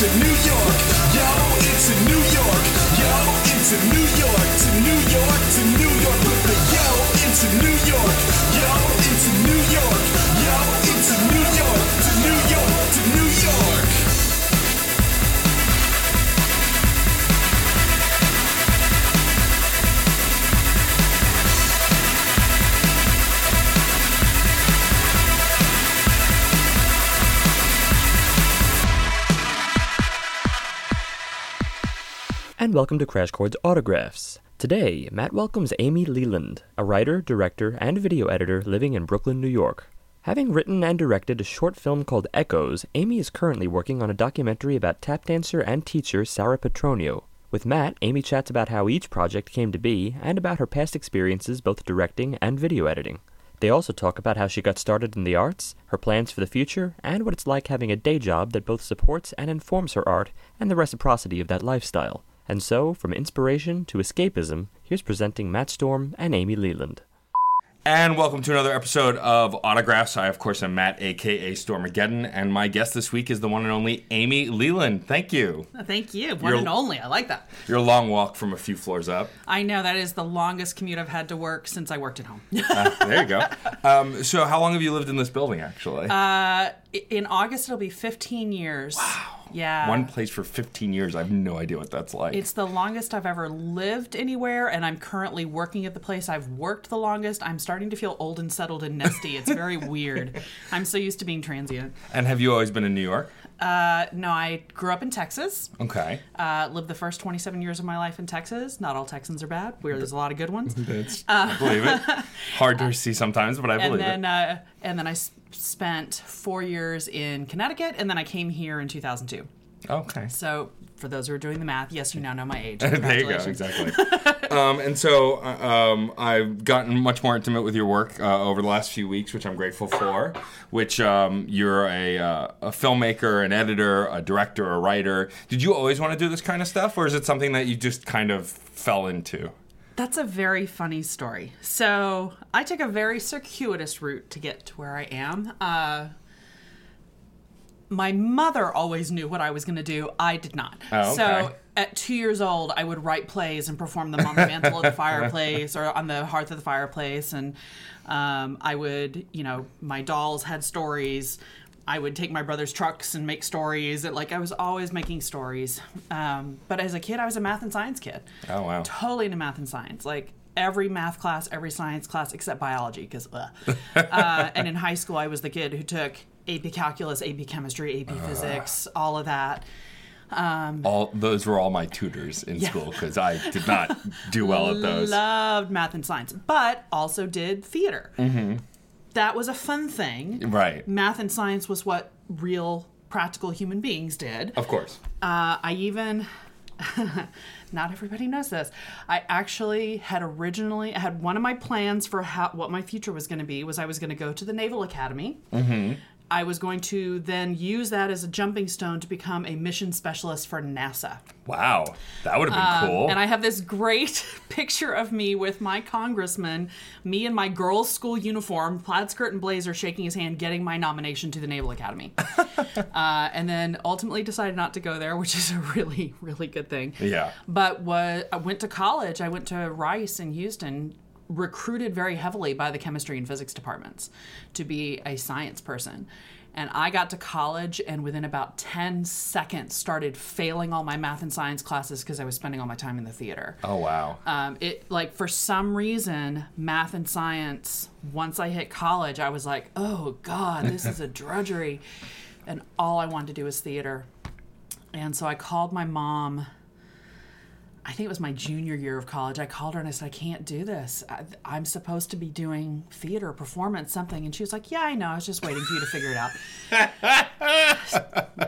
into New York. Yo, into New York. Yo, it's into New York. And welcome to Crash Chords Autographs. Today, Matt welcomes Amy Leland, a writer, director, and video editor living in Brooklyn, New York. Having written and directed a short film called Echoes, Amy is currently working on a documentary about tap dancer and teacher Sarah Petronio. With Matt, Amy chats about how each project came to be and about her past experiences both directing and video editing. They also talk about how she got started in the arts, her plans for the future, and what it's like having a day job that both supports and informs her art and the reciprocity of that lifestyle. And so, from inspiration to escapism, here's presenting Matt Storm and Amy Leland. And welcome to another episode of Autographs. I, of course, am Matt, aka Stormageddon, and my guest this week is the one and only Amy Leland. Thank you. Thank you. One You're- and only. I like that. Your long walk from a few floors up. I know that is the longest commute I've had to work since I worked at home. Uh, there you go. Um, so, how long have you lived in this building, actually? I- In August, it'll be 15 years. Wow. Yeah. One place for 15 years. I have no idea what that's like. It's the longest I've ever lived anywhere, and I'm currently working at the place I've worked the longest. I'm starting to feel old and settled and nesty. It's very weird. I'm so used to being transient. and have you always been in New York? Uh, no, I grew up in Texas. Okay. Uh, lived the first 27 years of my life in Texas. Not all Texans are bad. Where there's a lot of good ones. It's, I believe it. Hard to see sometimes, but I and believe then it. uh, and then I spent four years in Connecticut, and then I came here in 2002. Okay. So for those who are doing the math, yes, you now know my age. there you go, exactly. um, and so uh, um, I've gotten much more intimate with your work uh, over the last few weeks, which I'm grateful for. Which um, you're a, uh, a filmmaker, an editor, a director, a writer. Did you always want to do this kind of stuff, or is it something that you just kind of fell into? That's a very funny story. So I took a very circuitous route to get to where I am. Uh, my mother always knew what I was going to do. I did not. Oh, okay. So at two years old, I would write plays and perform them on the mantle of the fireplace or on the hearth of the fireplace. And um, I would, you know, my dolls had stories. I would take my brother's trucks and make stories. It, like I was always making stories. Um, but as a kid, I was a math and science kid Oh wow. totally into math and science. Like every math class, every science class except biology, because uh. and in high school, I was the kid who took AP calculus, AP chemistry, AP physics, all of that. All those were all my tutors in school because I did not do well at those. Loved math and science, but also did theater. Mm-hmm. That was a fun thing. Right. Math and science was what real practical human beings did. Of course. Uh, I even, not everybody knows this. I actually had originally I had one of my plans for how what my future was going to be was I was going to go to the Naval Academy. Mm-hmm. I was going to then use that as a jumping stone to become a mission specialist for NASA. Wow. That would have been cool. Um, And I have this great picture of me with my congressman, me in my girls' school uniform, plaid skirt and blazer, shaking his hand, getting my nomination to the Naval Academy. uh, and then ultimately decided not to go there, which is a really, really good thing. Yeah. But what I went to college. I went to Rice in Houston. Recruited very heavily by the chemistry and physics departments to be a science person. And I got to college and within about 10 seconds started failing all my math and science classes because I was spending all my time in the theater. oh wow. Um, it like for some reason, math and science. Once I hit college, I was like, "Oh God, this is a drudgery," and all I wanted to do was theater. And so I called my mom. I think it was my junior year of college. I called her and I said, I can't do this. I, I'm supposed to be doing theater, performance, something. And she was like, Yeah, I know. I was just waiting for you to figure it out.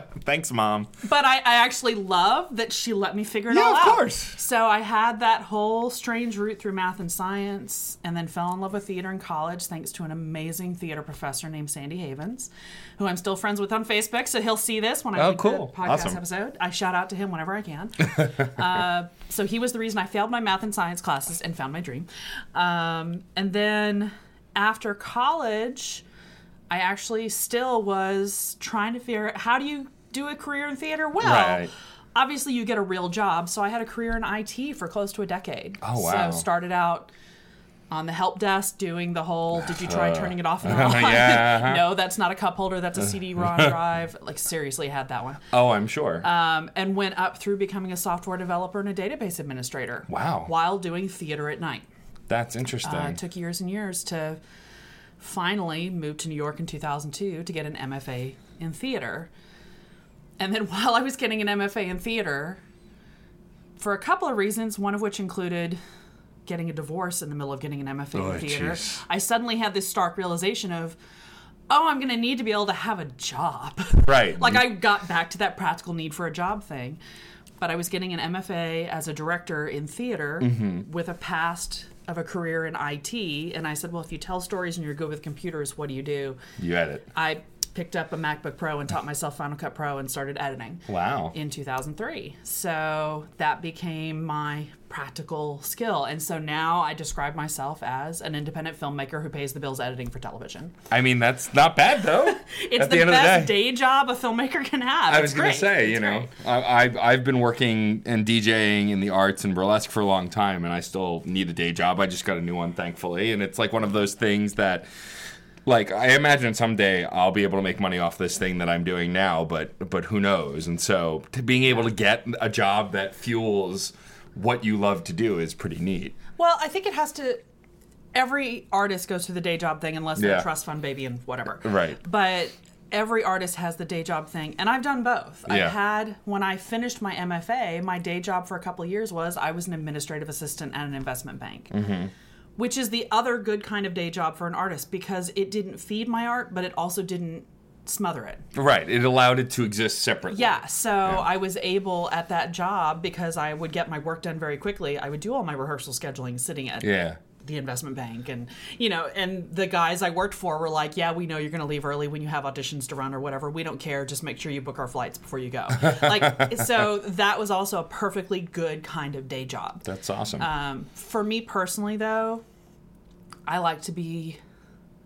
Thanks, mom. But I, I actually love that she let me figure it out. Yeah, all of course. So I had that whole strange route through math and science, and then fell in love with theater in college thanks to an amazing theater professor named Sandy Havens, who I'm still friends with on Facebook. So he'll see this when I Oh, make cool. the podcast Awesome. episode. I shout out to him whenever I can. uh, so he was the reason I failed my math and science classes and found my dream. Um, and then after college, I actually still was trying to figure out how do you do a career in theater? Well, Right. obviously you get a real job. So I had a career in IT for close to a decade. Oh, wow. So started out on the help desk doing the whole did you try turning it off and on? yeah, uh-huh. no, that's not a cup holder, that's a CD-ROM drive. Like seriously had that one. Oh, I'm sure. Um, and went up through becoming a software developer and a database administrator. Wow. While doing theater at night. That's interesting. Uh, it took years and years to finally move to New York in 2002 to get an MFA in theater. And then while I was getting an MFA in theater, for a couple of reasons, one of which included getting a divorce in the middle of getting an MFA Oh, in theater, jeez. I suddenly had this stark realization of, oh, I'm going to need to be able to have a job. right. like I got back to that practical need for a job thing. But I was getting an MFA as a director in theater Mm-hmm. with a past of a career in IT. And I said, well, if you tell stories and you're good with computers, what do you do? you edit. I picked up a MacBook Pro and taught myself Final Cut Pro and started editing Wow. in 2003. So that became my practical skill. And so now I describe myself as an independent filmmaker who pays the bills editing for television. I mean, that's not bad though. It's the, the, best the day. day job a filmmaker can have. I It's was going to say, It's you know. I, I've I've been working and DJing in the arts and burlesque for a long time, and I still need a day job. I just got a new one, thankfully, and it's like one of those things that, like, I imagine someday I'll be able to make money off this thing that I'm doing now, but but who knows? And so, to being able to get a job that fuels what you love to do is pretty neat. Well, I think it has to. Every artist goes through the day job thing unless they're Yeah. a trust fund baby and whatever. Right. But every artist has the day job thing, and I've done both. Yeah. I've had when I finished my MFA, my day job for a couple of years was I was an administrative assistant at an investment bank. Mm-hmm. Which is the other good kind of day job for an artist because it didn't feed my art, but it also didn't smother it. Right. It allowed it to exist separately. Yeah, so I was able at that job because I would get my work done very quickly. I would do all my rehearsal scheduling sitting at Yeah. The investment bank and you know and the guys i worked for were like yeah we know you're going to leave early when you have auditions to run or whatever we don't care just make sure you book our flights before you go like so that was also a perfectly good kind of day job That's awesome. um, for me personally though i like to be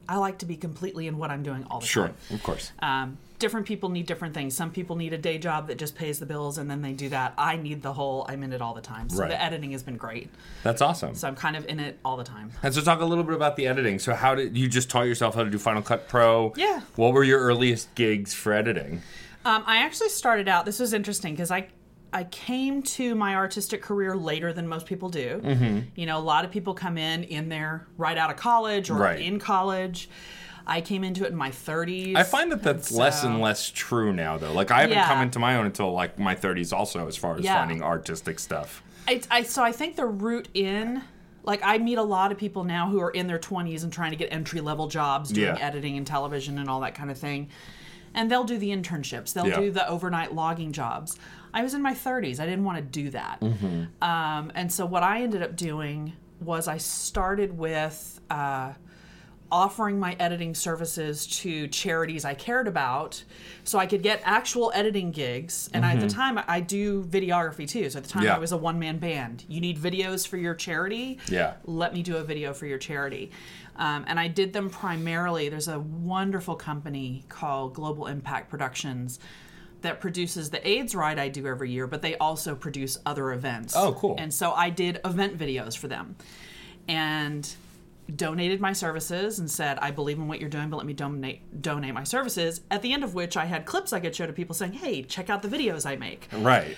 i like to be completely in what i'm doing all the sure. time Sure, Of course. um, different people need different things. Some people need a day job that just pays the bills and then they do that. I need the whole, I'm in it all the time. So Right. the editing has been great. That's awesome. So I'm kind of in it all the time. And so, talk a little bit about the editing. So, how did you just taught yourself how to do Final Cut Pro? Yeah. What were your earliest gigs for editing? Um, I actually started out, this was interesting because I, I came to my artistic career later than most people do. Mm-hmm. You know, a lot of people come in in there right out of college or Right. in college. I came into it in my 30s. I find that that's less and less true now, though. Like, I haven't Yeah. come into my own until like my 30s, also, as far as Yeah. finding artistic stuff. I, I so I think the route in like I meet a lot of people now who are in their 20s and trying to get entry level jobs doing Yeah. editing and television and all that kind of thing. And they'll do the internships. They'll Yeah. do the overnight logging jobs. I was in my 30s. I didn't want to do that. Mm-hmm. Um, and so what I ended up doing was I started with uh, offering my editing services to charities I cared about so I could get actual editing gigs. And at the time, I do videography too. So at the time, Mm-hmm. Yeah. I was a one man band. You need videos for your charity? Yeah. Let me do a video for your charity. Um, and I did them primarily. There's a wonderful company called Global Impact Productions that produces the AIDS ride I do every year, but they also produce other events. Oh, cool. And so I did event videos for them. And donated my services and said, I believe in what you're doing, but let me donate donate my services. At the end of which I had clips I could show to people saying, Hey, check out the videos I make. Right.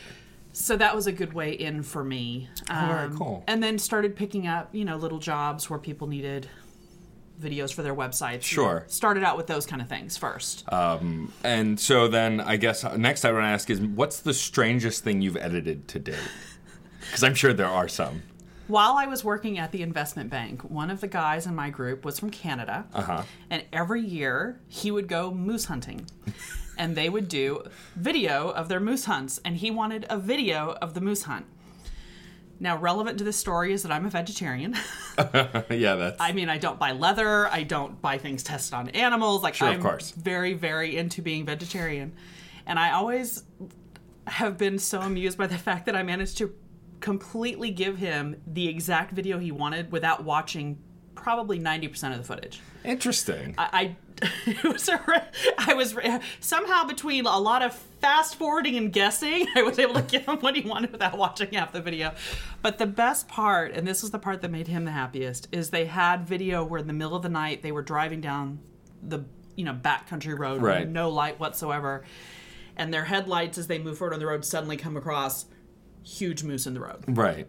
So that was a good way in for me. Um, very cool. And then started picking up, you know, little jobs where people needed videos for their websites. Sure. Started out with those kind of things first. Um, And so then I guess next I want to ask is what's the strangest thing you've edited to date? Because I'm sure there are some. While I was working at the investment bank, one of the guys in my group was from Canada. Uh-huh. And every year he would go moose hunting. and they would do video of their moose hunts. And he wanted a video of the moose hunt. Now, relevant to this story is that I'm a vegetarian. yeah, that's I mean, I don't buy leather. I don't buy things tested on animals. Like Sure, of I'm course. very, very into being vegetarian, and I always have been so amused by the fact that I managed to completely give him the exact video he wanted without watching probably ninety percent of the footage. interesting. I, it was a, I was somehow between a lot of fast forwarding and guessing, I was able to give him what he wanted without watching half the video. But the best part, and this was the part that made him the happiest, is they had video where in the middle of the night they were driving down the you know backcountry road, with no light whatsoever, and their headlights as they move forward on the road suddenly come across huge moose in the road Right.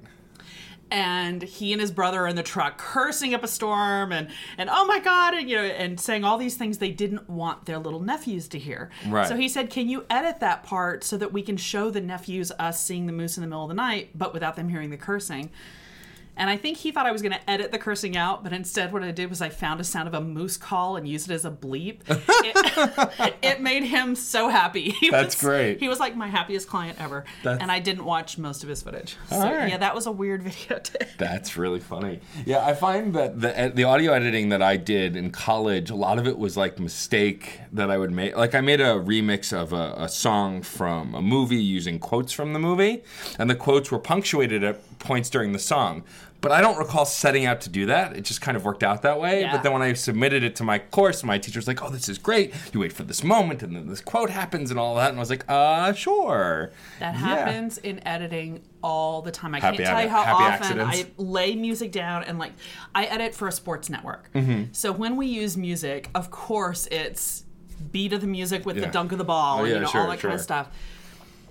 and he and his brother are in the truck cursing up a storm and and oh my god and you know and saying all these things they didn't want their little nephews to hear Right. so he said can you edit that part so that we can show the nephews us seeing the moose in the middle of the night but without them hearing the cursing and I think he thought I was going to edit the cursing out, but instead, what I did was I found a sound of a moose call and used it as a bleep. it, it made him so happy. He That's was- great. He was like my happiest client ever, That's- and I didn't watch most of his footage. So right. yeah, that was a weird video. That's really funny. Yeah, I find that the uh, the audio editing that I did in college, a lot of it was like mistake that I would make. Like I made a remix of a, a song from a movie using quotes from the movie, and the quotes were punctuated at points during the song. But I don't recall setting out to do that. It just kind of worked out that way. Yeah. But then when I submitted it to my course, my teacher was like, "Oh, this is great. You wait for this moment, and then this quote happens, and all that." And I was like, "Uh, sure." That Yeah. happens in editing all the time. I Happy can't tell you how often accidents. I lay music down and like I edit for a sports network. Mm-hmm. So when we use music, of course it's beat of the music with Yeah. the dunk of the ball Oh, and yeah, you know sure, all that kind of stuff.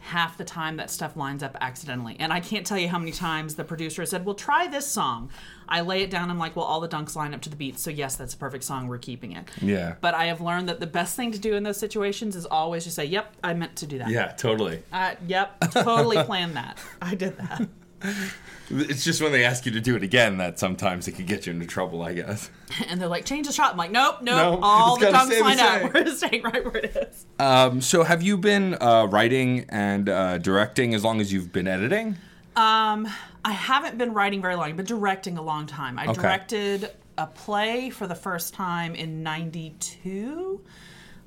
Half the time that stuff lines up accidentally. And I can't tell you how many times the producer said, Well, try this song. I lay it down, I'm like, Well, all the dunks line up to the beat, so yes, that's a perfect song, we're keeping it. Yeah. But I have learned that the best thing to do in those situations is always just say, Yep, I meant to do that. Yeah, totally. Uh, yep, totally planned that. I did that. It's just when they ask you to do it again that sometimes it could get you into trouble, I guess. And they're like, change the shot. I'm like, nope, nope. No, all the tongues line up. We're staying right where it is. Um, so, have you been uh, writing and uh, directing as long as you've been editing? Um, I haven't been writing very long. I've been directing a long time. I Okay. directed a play for the first time in '92,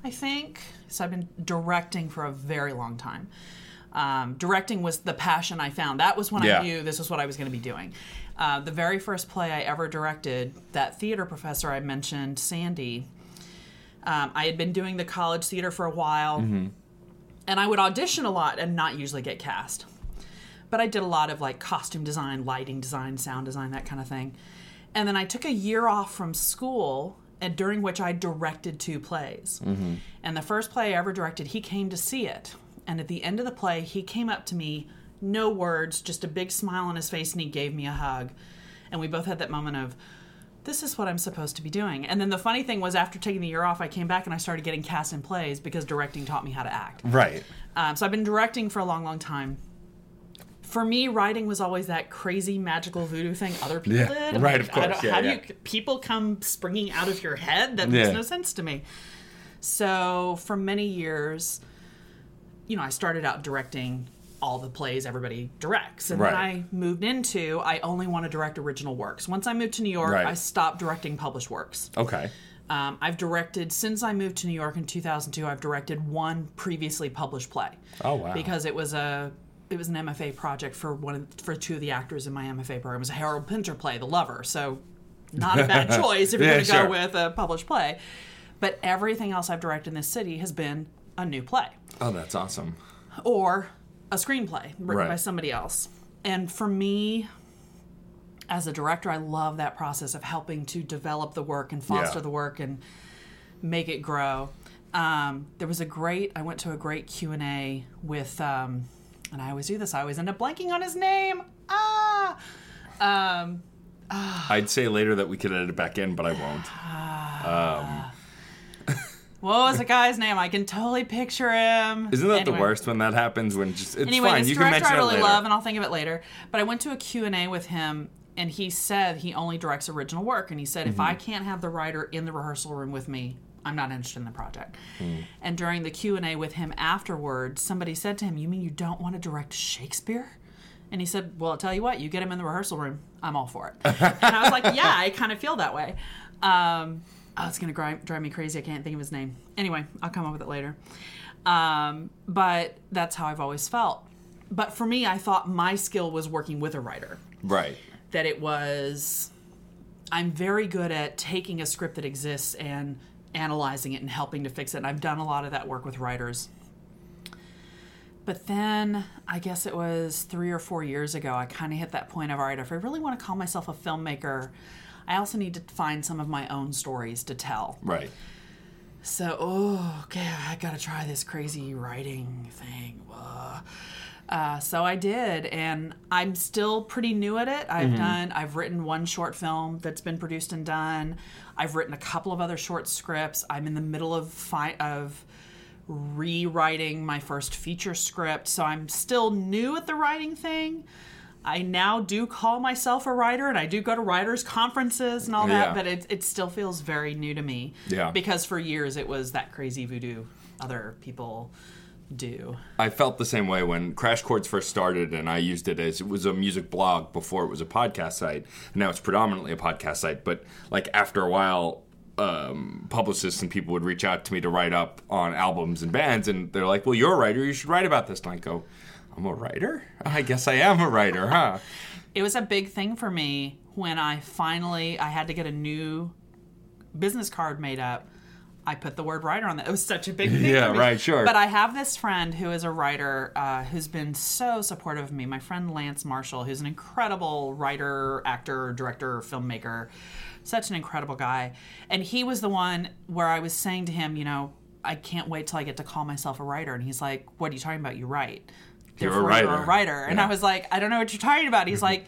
I think. So I've been directing for a very long time. Um, directing was the passion I found. That was when Yeah. I knew this was what I was going to be doing. Uh, the very first play I ever directed, that theater professor I mentioned, Sandy, um, I had been doing the college theater for a while, and I would audition a lot and not usually get cast. But I did a lot of like costume design, lighting design, sound design, that kind of thing. And then I took a year off from school, and during which I directed two plays. And the first play I ever directed, he came to see it. And at the end of the play, he came up to me, no words, just a big smile on his face, and he gave me a hug. And we both had that moment of, this is what I'm supposed to be doing. And then the funny thing was, after taking the year off, I came back and I started getting cast in plays because directing taught me how to act. Right. Um, so I've been directing for a long, long time. For me, writing was always that crazy magical voodoo thing other people Yeah, did. Right, like, of I course, don't- yeah, how yeah. do you people come springing out of your head? That makes no sense to me. So for many years, you know, I started out directing all the plays everybody directs, and then Right. I moved into I only want to direct original works. Once I moved to New York, Right. I stopped directing published works. Okay. Um, I've directed since I moved to New York in 2002. I've directed one previously published play. Oh, wow. Because it was a it was an MFA project for one of, for two of the actors in my MFA program. It was a Harold Pinter play, The Lover. So not a bad choice if you're Yeah, going to sure. go with a published play. But everything else I've directed in this city has been a new play Oh, that's awesome. or a screenplay written Right. by somebody else. And for me, as a director, I love that process of helping to develop the work and foster Yeah. the work and make it grow. Um, there was a great. I went to a great Q and A with, um, and I always do this. I always end up blanking on his name. Ah, um, I'd say later that we could edit it back in, but I won't. What was the guy's name? I can totally picture him. Isn't that the worst when that happens? When just it's anyway, fine. You can director mention I really it later. love, and I'll think of it later. But I went to a Q&A with him, and he said he only directs original work. And he said, if Mm-hmm. I can't have the writer in the rehearsal room with me, I'm not interested in the project. Hmm. And during the Q&A with him afterwards, somebody said to him, you mean you don't want to direct Shakespeare? And he said, well, I'll tell you what, you get him in the rehearsal room, I'm all for it. and I was like, yeah, I kind of feel that way. Um, oh, it's going to drive, drive me crazy. I can't think of his name. Anyway, I'll come up with it later. Um, but that's how I've always felt. But for me, I thought my skill was working with a writer. Right. That it was, I'm very good at taking a script that exists and analyzing it and helping to fix it. And I've done a lot of that work with writers. But then I guess it was three or four years ago, I kind of hit that point of all right, if I really want to call myself a filmmaker, I also need to find some of my own stories to tell. Right. So, oh, okay, I gotta try this crazy writing thing. Uh, so I did, and I'm still pretty new at it. I've done, I've written one short film that's been produced and done. I've written a couple of other short scripts. I'm in the middle of fi- of rewriting my first feature script, so I'm still new at the writing thing. I now do call myself a writer, and I do go to writers' conferences and all that, Yeah. but it, it still feels very new to me. Yeah. Because for years it was that crazy voodoo other people do. I felt the same way when Crash Chords first started, and I used it as it was a music blog before it was a podcast site. And now it's predominantly a podcast site. But like after a while, um, publicists and people would reach out to me to write up on albums and bands, and they're like, "Well, you're a writer. You should write about this." And I go, "I'm a writer. I guess I am a writer, huh?" It was a big thing for me when I finally I had to get a new business card made up. I put the word writer on that. It was such a big thing. Yeah, for me. right, sure. But I have this friend who is a writer uh, who's been so supportive of me. My friend Lance Marshall, who's an incredible writer, actor, director, filmmaker, such an incredible guy. And he was the one where I was saying to him, you know, I can't wait till I get to call myself a writer. And he's like, What are you talking about? You write. You're a Therefore, You're writer. a writer. And I was like, I don't know what you're talking about. He's like,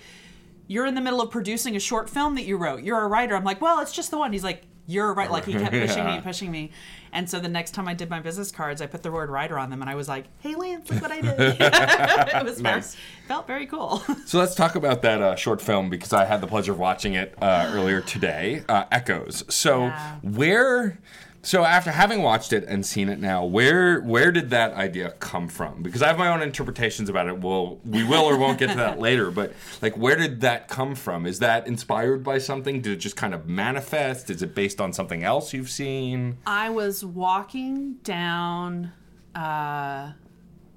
You're in the middle of producing a short film that you wrote. You're a writer. I'm like, Well, it's just the one. He's like, You're right. Like, he kept pushing Yeah. me, pushing me. And so the next time I did my business cards, I put the word writer on them and I was like, Hey, Lance, look what I did. it was Nice. very, felt very cool. So let's talk about that uh, short film because I had the pleasure of watching it uh, earlier today. Uh, Echoes. So Yeah. where? So after having watched it and seen it now, where where did that idea come from? Because I have my own interpretations about it. Well, we will or won't get to that later. But like, where did that come from? Is that inspired by something? Did it just kind of manifest? Is it based on something else you've seen? I was walking down uh,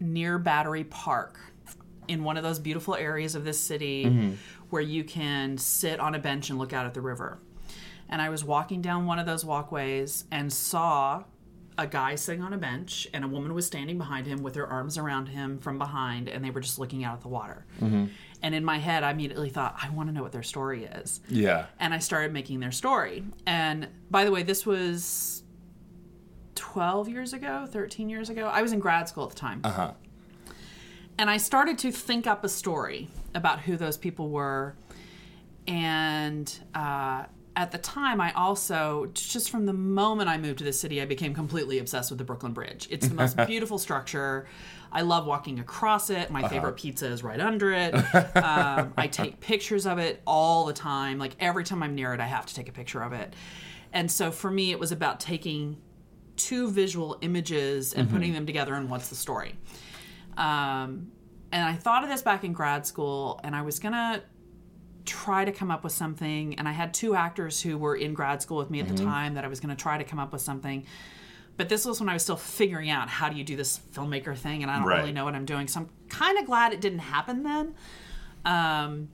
near Battery Park in one of those beautiful areas of this city where you can sit on a bench and look out at the river. And I was walking down one of those walkways and saw a guy sitting on a bench, and a woman was standing behind him with her arms around him from behind, and they were just looking out at the water. And in my head, I immediately thought, I want to know what their story is Yeah. and I started making their story. And by the way, this was 12 years ago, 13 years ago. I was in grad school at the time. Uh huh. And I started to think up a story about who those people were. And uh, at the time, I also, just from the moment I moved to the city, I became completely obsessed with the Brooklyn Bridge. It's the most beautiful structure. I love walking across it. My favorite pizza is right under it. Um, I take pictures of it all the time. Like every time I'm near it, I have to take a picture of it. And so for me, it was about taking two visual images and putting them together and what's the story. Um, and I thought of this back in grad school, and I was gonna try to come up with something. And I had two actors who were in grad school with me at the time that I was gonna try to come up with something. But this was when I was still figuring out how do you do this filmmaker thing, and I don't Right. really know what I'm doing. So I'm kind of glad it didn't happen then. Um,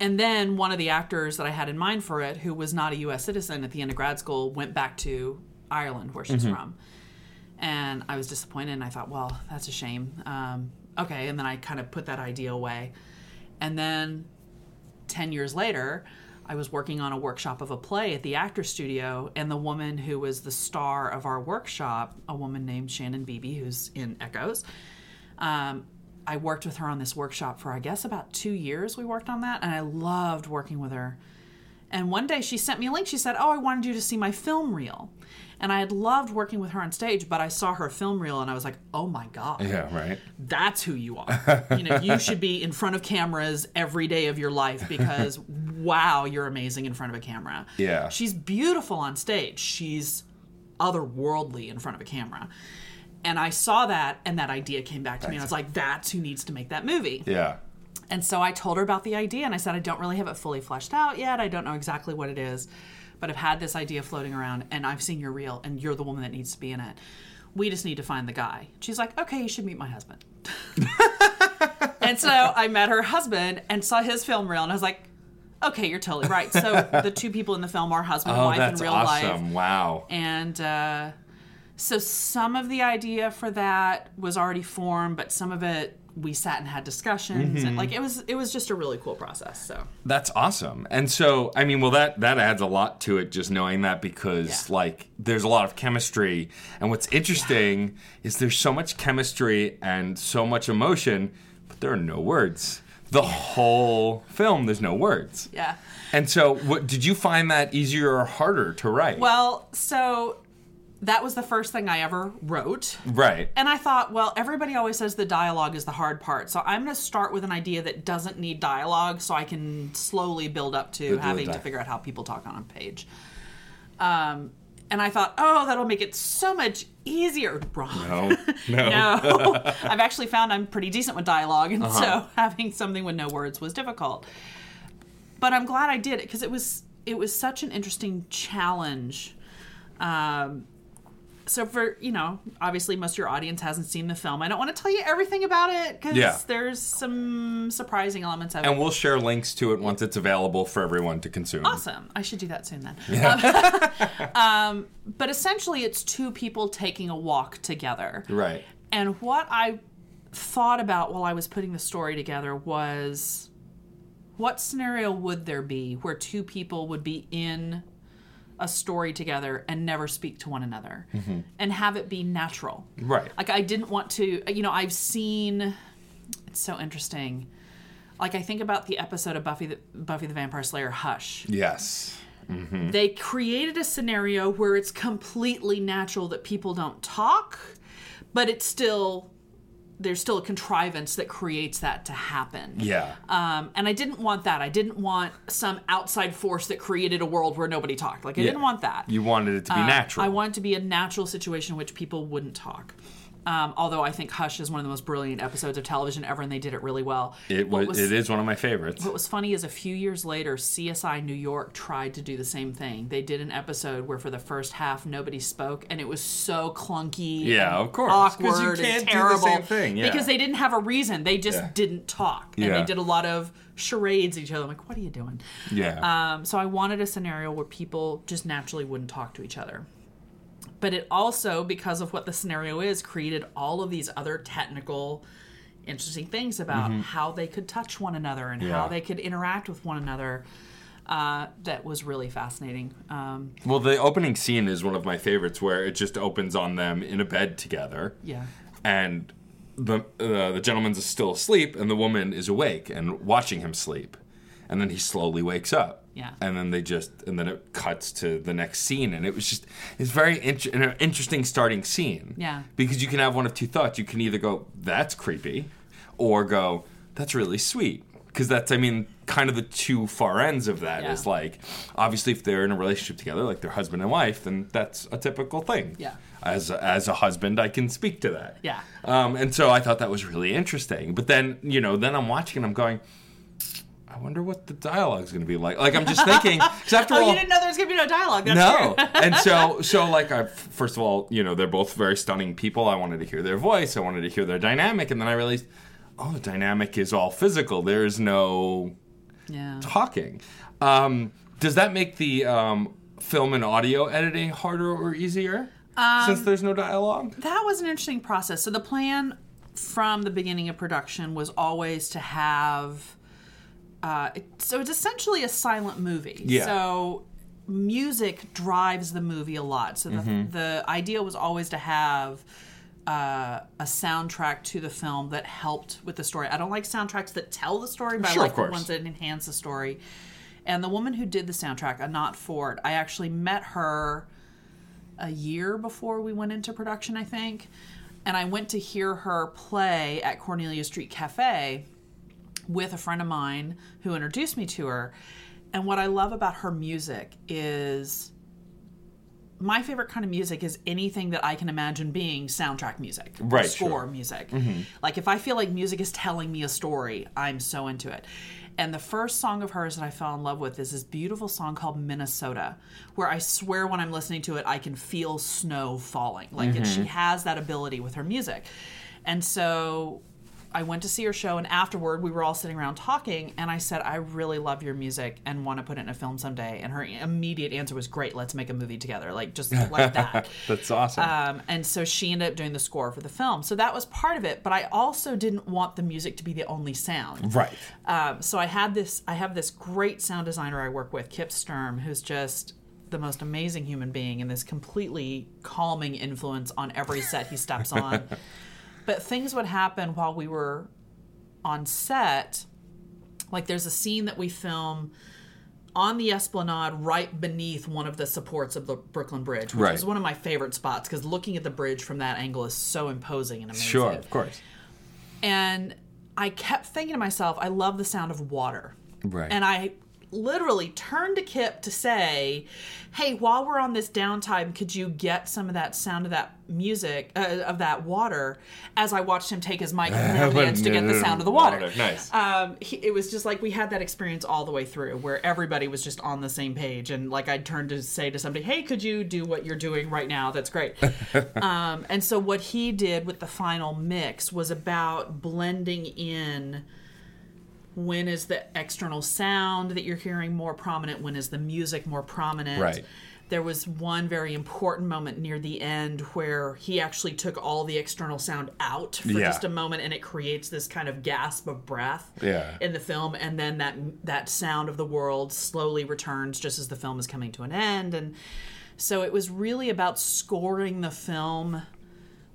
and then one of the actors that I had in mind for it, who was not a U.S. citizen at the end of grad school, went back to Ireland, where she's from. And I was disappointed, and I thought, well, that's a shame. Um, okay, and then I kind of put that idea away. And then 10 years later, I was working on a workshop of a play at the actor studio, and the woman who was the star of our workshop, a woman named Shannon Beebe, who's in Echoes, um, I worked with her on this workshop for, I guess, about two years. We worked on that, and I loved working with her. And one day she sent me a link. She said, Oh, I wanted you to see my film reel. And I had loved working with her on stage, but I saw her film reel and I was like, Oh my God Yeah. Right. that's who you are. You know, you should be in front of cameras every day of your life because wow, you're amazing in front of a camera. Yeah. She's beautiful on stage. She's otherworldly in front of a camera. And I saw that and that idea came back to me and I was like, that's who needs to make that movie. Yeah. And so I told her about the idea and I said, I don't really have it fully fleshed out yet. I don't know exactly what it is, but I've had this idea floating around and I've seen your reel and you're the woman that needs to be in it. We just need to find the guy. She's like, okay, you should meet my husband. and so I met her husband and saw his film reel and I was like, Okay, you're totally right. So the two people in the film are husband and Oh, wife in real life. awesome! Wow. And uh, so some of the idea for that was already formed, but some of it we sat and had discussions Mm-hmm. and like it was it was just a really cool process. So That's awesome. And so, I mean, well, that that adds a lot to it just knowing that because Yeah. like there's a lot of chemistry, and what's interesting is there's so much chemistry and so much emotion, but there are no words. The whole film, there's no words. yeah. And so, what did you find that easier or harder to write? Well, so that was the first thing I ever wrote. right. And I thought, well, everybody always says the dialogue is the hard part. So I'm going to start with an idea that doesn't need dialogue so I can slowly build up to having to figure out how people talk on a page. Um, and I thought, oh, that'll make it so much easier. Wrong. No. No. No. I've actually found I'm pretty decent with dialogue, and Uh-huh. so having something with no words was difficult. But I'm glad I did it because it was it was such an interesting challenge. Um, so for you know, obviously most of your audience hasn't seen the film. I don't want to tell you everything about it because Yeah. there's some surprising elements of it. And we'll share links to it once it's available for everyone to consume. Awesome. I should do that soon then. Um, um, but essentially, it's two people taking a walk together. Right. And what I thought about while I was putting the story together was what scenario would there be where two people would be in a story together and never speak to one another mm-hmm. and have it be natural? Right. Like, I didn't want to, you know, I've seen, it's so interesting. Like, I think about the episode of Buffy the, Buffy the Vampire Slayer, Hush Yes. Mm-hmm. they created a scenario where it's completely natural that people don't talk, but it's still there's still a contrivance that creates that to happen. Yeah. Um, and I didn't want that. I didn't want some outside force that created a world where nobody talked. Like I Yeah. didn't want that. You wanted it to be Uh, natural. I wanted it to be a natural situation in which people wouldn't talk. Um, although I think Hush is one of the most brilliant episodes of television ever, and they did it really well. it What was, It is one of my favorites. what was funny is a few years later, CSI New York tried to do the same thing. They did an episode where for the first half nobody spoke, and it was so clunky. Yeah, and of course, awkward can't and do the terrible. same thing, yeah. because they didn't have a reason. They just Yeah. didn't talk, and Yeah. they did a lot of charades at each other. I'm like, what are you doing? yeah. Um, so I wanted a scenario where people just naturally wouldn't talk to each other. But it also, because of what the scenario is, created all of these other technical, interesting things about how they could touch one another and Mm-hmm. Yeah. how they could interact with one another. Uh, that was really fascinating. Um, Well, the opening scene is one of my favorites, where it just opens on them in a bed together, yeah. and the uh, the gentleman's still asleep, and the woman is awake and watching him sleep, and then he slowly wakes up. Yeah. And then they just, and then it cuts to the next scene, and it was just, it's very int- an interesting starting scene. Yeah. Because you can have one of two thoughts. You can either go, "That's creepy," or go, "That's really sweet." Because that's, I mean, kind of the two far ends of that is Yeah. like, obviously, if they're in a relationship together, like they're husband and wife, then that's a typical thing. Yeah. As as a husband, I can speak to that. Yeah. Um, and so I thought that was really interesting. But then, you know, then I'm watching and I'm going, I wonder what the dialogue's going to be like. Like I'm just thinking, because after Oh, all, you didn't know there was gonna be no dialogue. That's no. and so, so like, I first of all, you know, they're both very stunning people. I wanted to hear their voice. I wanted to hear their dynamic, and then I realized, oh, the dynamic is all physical. There is no yeah. talking. Um, does that make the um, film and audio editing harder or easier since there's no dialogue? that was an interesting process. So the plan from the beginning of production was always to have. Uh, it- so it's essentially a silent movie. Yeah. So music drives the movie a lot. So the, Mm-hmm. the idea was always to have. Uh, a soundtrack to the film that helped with the story. I don't like soundtracks that tell the story, but Sure, I like the ones that enhance the story. And the woman who did the soundtrack, Anat Ford, I actually met her a year before we went into production, I think. And I went to hear her play at Cornelia Street Cafe with a friend of mine who introduced me to her. And what I love about her music is my favorite kind of music is anything that I can imagine being soundtrack music, Right, Score sure. music. Mm-hmm. Like if I feel like music is telling me a story, I'm so into it. And the first song of hers that I fell in love with is this beautiful song called Minnesota, where I swear when I'm listening to it, I can feel snow falling. Like it, mm-hmm. she has that ability with her music. And so I went to see her show, and afterward, we were all sitting around talking, and I said, "I really love your music and want to put it in a film someday." And her immediate answer was, "Great, let's make a movie together." Like just like that. That's awesome. Um, and so she ended up doing the score for the film. So that was part of it. But I also didn't want the music to be the only sound. right. Um, so I had this. I have this great sound designer I work with, Kip Sturm, who's just the most amazing human being and this completely calming influence on every set he steps on. but things would happen while we were on set. Like there's a scene that we film on the esplanade right beneath one of the supports of the Brooklyn Bridge, which Right. is one of my favorite spots because looking at the bridge from that angle is so imposing and amazing. Sure, of course. And I kept thinking to myself, I love the sound of water. Right. And I literally turned to Kip to say, "Hey, while we're on this downtime, could you get some of that sound of that music uh, of that water?" As I watched him take his mic and the edge to get the sound of the water. Nice. Um, he, it was just like we had that experience all the way through, where everybody was just on the same page, and like I'd turn to say to somebody, "Hey, could you do what you're doing right now? That's great." um, and so what he did with the final mix was about blending in when is the external sound that you're hearing more prominent when is the music more prominent Right. there was one very important moment near the end where he actually took all the external sound out for Yeah. just a moment and it creates this kind of gasp of breath Yeah. in the film and then that that sound of the world slowly returns just as the film is coming to an end and so it was really about scoring the film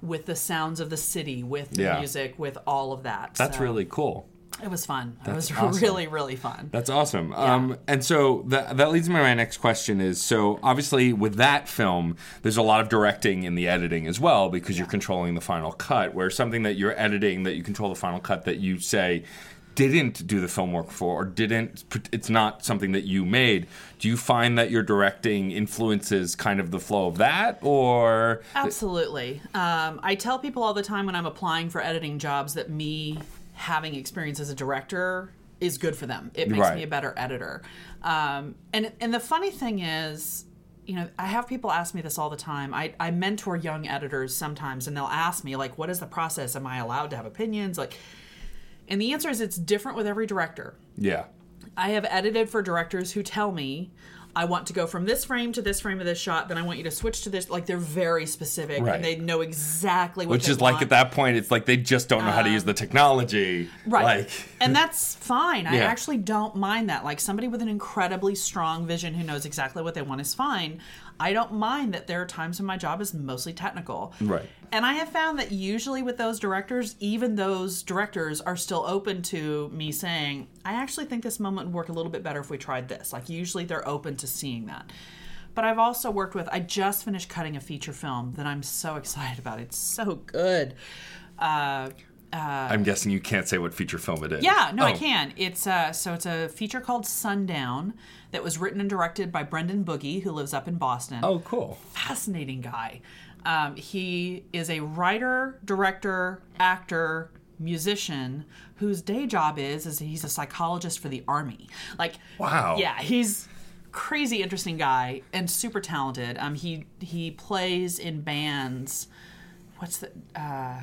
with the sounds of the city with the Yeah. music with all of that That's So really cool. It was fun it was awesome. really really fun That's awesome. Um, and so that that leads me to my next question is so obviously with that film, there's a lot of directing in the editing as well because you're controlling the final cut. Where something that you're editing that you control the final cut that you say didn't do the film work for or didn't it's not something that you made do you find that your directing influences kind of the flow of that or Absolutely. Um, I tell people all the time when I'm applying for editing jobs that me having experience as a director is good for them. It makes Right. me a better editor. Um, and and the funny thing is, you know, I have people ask me this all the time. I, I mentor young editors sometimes, and they'll ask me like, "What is the process? Am I allowed to have opinions?" Like, and the answer is it's different with every director. yeah I have edited for directors who tell me I want to go from this frame to this frame of this shot, then I want you to switch to this. Like they're very specific Right. and they know exactly what which is like at that point it's like they just don't know how to um, use the technology Right. like and that's fine. I Yeah. actually don't mind that. Like somebody with an incredibly strong vision who knows exactly what they want is fine. I don't mind that there are times when my job is mostly technical. Right. And I have found that usually with those directors, even those directors are still open to me saying, I actually think this moment would work a little bit better if we tried this. Like usually they're open to seeing that. But I've also worked with, I just finished cutting a feature film that I'm so excited about. It's so good. Uh, i'm guessing you can't say what feature film it is yeah, no, I Oh. can. It's uh, so it's a feature called Sundown that was written and directed by Brendan Boogie, who lives up in Boston. oh cool fascinating guy. Um, he is a writer, director, actor, musician whose day job is is he's a psychologist for the army. Like, Wow. yeah, he's crazy interesting guy and super talented. Um, he he plays in bands. What's the uh,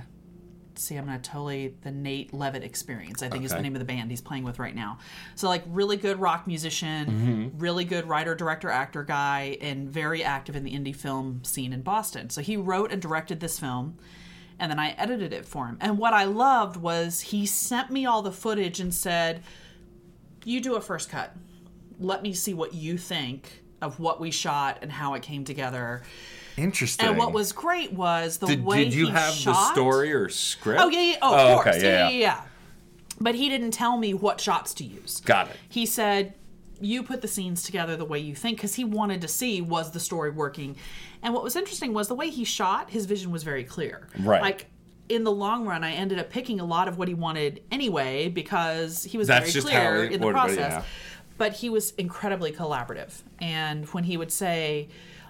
see, I'm gonna totally the Nate Levitt experience. I think is the name of the band he's playing with right now. So like really good rock musician, Mm-hmm. really good writer, director, actor guy, and very active in the indie film scene in Boston. So he wrote and directed this film. And then I edited it for him. And what I loved was he sent me all the footage and said, You do a first cut. Let me see what you think of what we shot and how it came together. Interesting. And what was great was the did, way did you he have shot, the story or script? Oh yeah, yeah. Oh, Oh, of course. okay, yeah, yeah, yeah, yeah. But he didn't tell me what shots to use. Got it. He said, "You put the scenes together the way you think," because he wanted to see was the story working. And what was interesting was the way he shot. His vision was very clear. Right. Like in the long run, I ended up picking a lot of what he wanted anyway because he was That's very clear in the would process. yeah. But he was incredibly collaborative. And when he would say,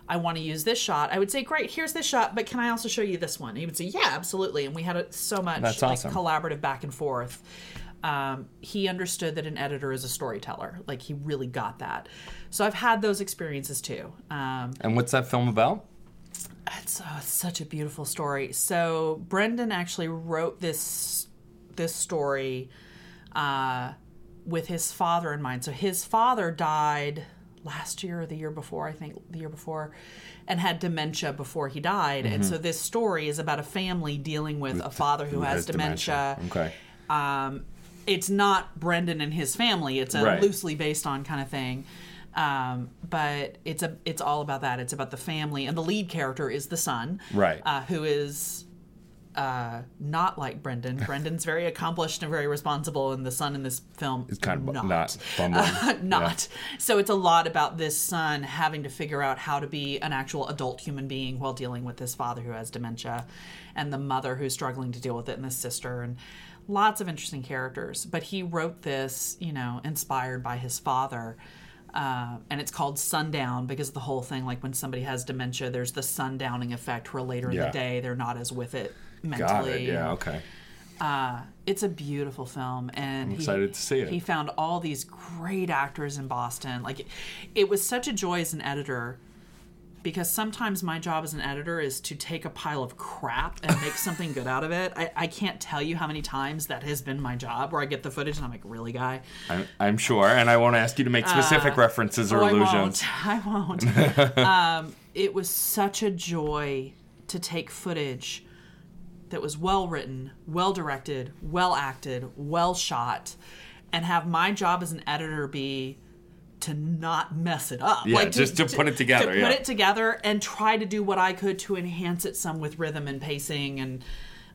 I want to use this shot, I would say, Great, here's this shot, but can I also show you this one? And he would say, Yeah, absolutely. And we had a, so much That's like, awesome. collaborative back and forth. Um, he understood that an editor is a storyteller. Like he really got that. So I've had those experiences too. Um, And what's that film about? it's, oh, it's such a beautiful story. So Brendan actually wrote this this story uh, with his father in mind. So his father died last year or the year before, I think the year before, and had dementia before he died. And Mm-hmm. so this story is about a family dealing with, a father who, has, dementia. Okay. Um, it's not Brendan and his family. It's a Right. loosely based on kind of thing. Um, but it's a it's all about that. It's about the family, and the lead character is the son, Right. Uh, who is uh, not like Brendan. Brendan's very accomplished and very responsible, and the son in this film is kind of bu- not. not bumbling. not. So it's a lot about this son having to figure out how to be an actual adult human being while dealing with this father who has dementia and the mother who's struggling to deal with it and the sister and lots of interesting characters. But he wrote this, you know, inspired by his father. Uh, and it's called sundown because the whole thing, like when somebody has dementia, there's the sundowning effect where later in Yeah. the day they're not as with it mentally. Got it. Yeah. Okay. Uh, it's a beautiful film, and I'm excited to see it. He found all these great actors in Boston. Like, it, it was such a joy as an editor because sometimes my job as an editor is to take a pile of crap and make something good out of it. I, I can't tell you how many times that has been my job where I get the footage and I'm like, really, guy? I'm, I'm sure, and I won't ask you to make specific references or oh, allusions. I won't. I won't. um, it was such a joy to take footage that was well written, well directed, well acted, well shot, and have my job as an editor be to not mess it up. Yeah, just to put it together, To yeah. put it together and try to do what I could to enhance it some with rhythm and pacing and.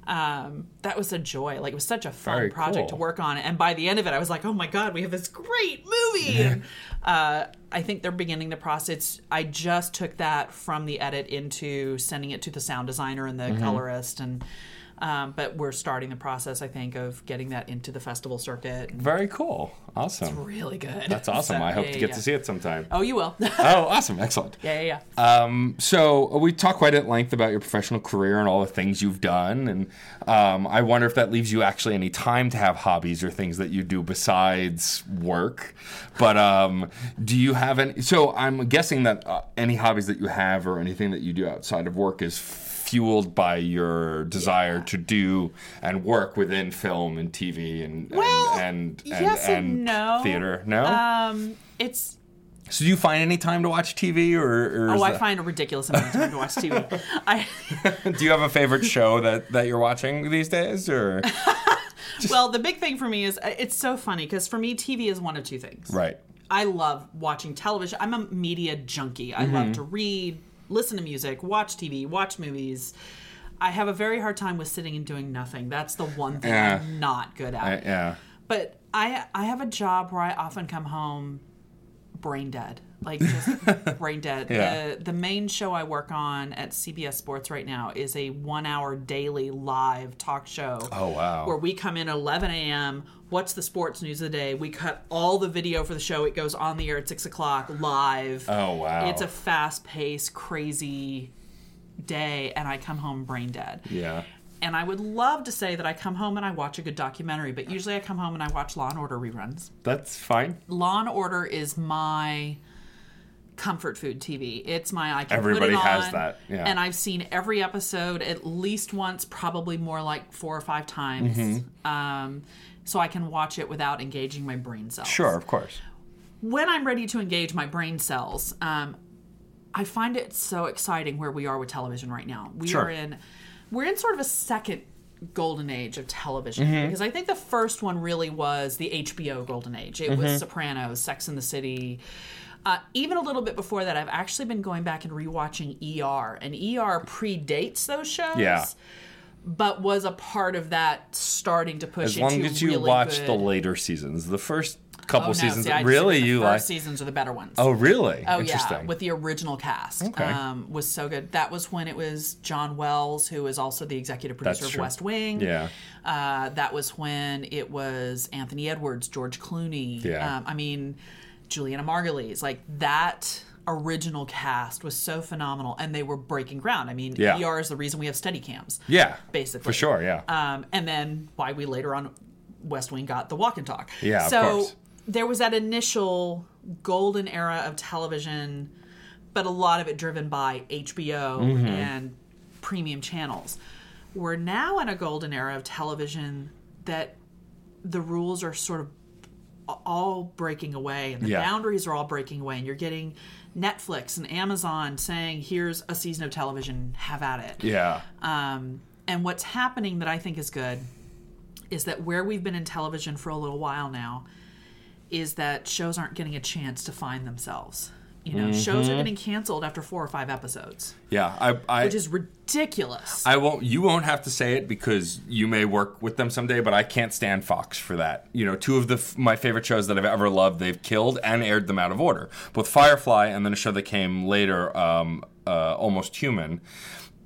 Um, that was a joy. Like it was such a fun Very project to work on. And by the end of it, I was like, "Oh my god, we have this great movie!" and, uh, I think they're beginning the process. I just took that from the edit into sending it to the sound designer and the Mm-hmm. colorist, and um, but we're starting the process. I think of getting that into the festival circuit. Very cool. Awesome. Really good. That's awesome. So, I hope yeah, to get yeah. to see it sometime. Oh, you will. Oh, awesome. Excellent. yeah, yeah. Um, so we talked quite at length about your professional career and all the things you've done, and um, I wonder if that leaves you actually any time to have hobbies or things that you do besides work. But um, do you have any? So I'm guessing that uh, any hobbies that you have or anything that you do outside of work is fueled by your desire to do and work within film and TV and Well, and and, and, yes and no. theater. No. Um, it's so do you find any time to watch TV or? or oh, I that- find a ridiculous amount of time to watch TV. I Do you have a favorite show that, that you're watching these days, or well, the big thing for me is uh, it's so funny because for me, TV is one of two things. right? I love watching television. I'm a media junkie. I Mm-hmm. love to read, listen to music, watch TV, watch movies. I have a very hard time with sitting and doing nothing. That's the one thing Yeah. I'm not good at. I, yeah. But I I have a job where I often come home brain dead. Like just brain dead. Yeah. The the main show I work on at CBS Sports right now is a one hour daily live talk show. Oh, wow. Where we come in at eleven AM, what's the sports news of the day? We cut all the video for the show. It goes on the air at six o'clock live. Oh wow. It's a fast paced, crazy day and I come home brain dead. yeah. And I would love to say that I come home and I watch a good documentary, but usually I come home and I watch Law and Order reruns. That's fine. Law and Order is my comfort food TV. It's my I can Everybody put it has on, that, yeah. And I've seen every episode at least once, probably more like four or five times. Mm-hmm. Um, so I can watch it without engaging my brain cells. Sure, of course. When I'm ready to engage my brain cells, um, I find it so exciting where we are with television right now. We Sure. are in we're in sort of a second golden age of television Mm-hmm. because I think the first one really was the HBO golden age. It Mm-hmm. was Sopranos, Sex in the City. Uh, even a little bit before that, I've actually been going back and rewatching ER, and ER predates those shows. Yeah. But was a part of that starting to push As long as you really watch good, the later seasons, the first couple Oh, no, seasons, see, really the you first like? seasons are the better ones. Oh, really? Oh yeah, with the original cast. Okay. Um, was so good. That was when it was John Wells, who is also the executive producer of. West Wing. yeah. Uh, that was when it was Anthony Edwards, George Clooney. Yeah. Um, I mean, Julianna Margulies. Like that original cast was so phenomenal, and they were breaking ground. I mean, Yeah. ER is the reason we have steady cams. Yeah. Basically. For sure. Yeah. Um, and then why we later on West Wing got the walk and talk. Yeah, of So course. there was that initial golden era of television, but a lot of it driven by HBO Mm-hmm. and premium channels. We're now in a golden era of television that the rules are sort of all breaking away and the Yeah. boundaries are all breaking away and you're getting Netflix and Amazon saying here's a season of television have at it Yeah. um, and what's happening that I think is good is that where we've been in television for a little while now is that shows aren't getting a chance to find themselves. You know, shows Mm-hmm. are getting canceled after four or five episodes, Yeah. I I which is ridiculous. I won't. You won't have to say it because you may work with them someday. But I can't stand Fox for that. You know, two of the my favorite shows that I've ever loved, they've killed and aired them out of order. Both Firefly and then a show that came later, um, uh, Almost Human.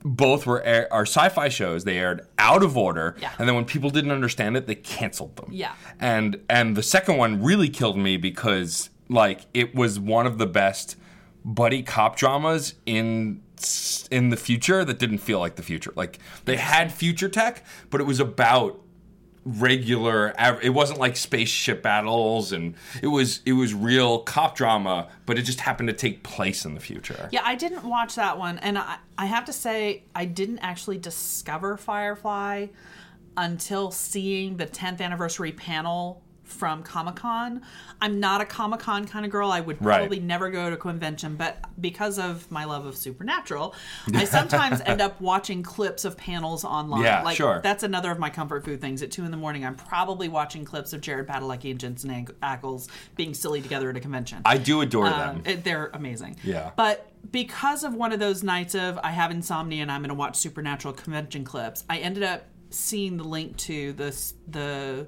Both were air, are sci-fi shows. They aired out of order, Yeah. and then when people didn't understand it, they canceled them. Yeah. and and the second one really killed me because like it was one of the best buddy cop dramas in in the future that didn't feel like the future. Like they had future tech, but it was about regular it wasn't like spaceship battles and it was it was real cop drama but it just happened to take place in the future yeah, I didn't watch that one, and I, I have to say I didn't actually discover Firefly until seeing the 10th anniversary panel from Comic Con. I'm not a Comic Con kind of girl. I would Right. probably never go to a convention, but because of my love of Supernatural, I sometimes end up watching clips of panels online. Yeah, like, sure. That's another of my comfort food things. At two in the morning, I'm probably watching clips of Jared Padalecki and Jensen Ackles being silly together at a convention. i do adore Um, them it- they're amazing. Yeah. But because of one of those nights of I have insomnia and I'm going to watch Supernatural convention clips, I ended up seeing the link to this the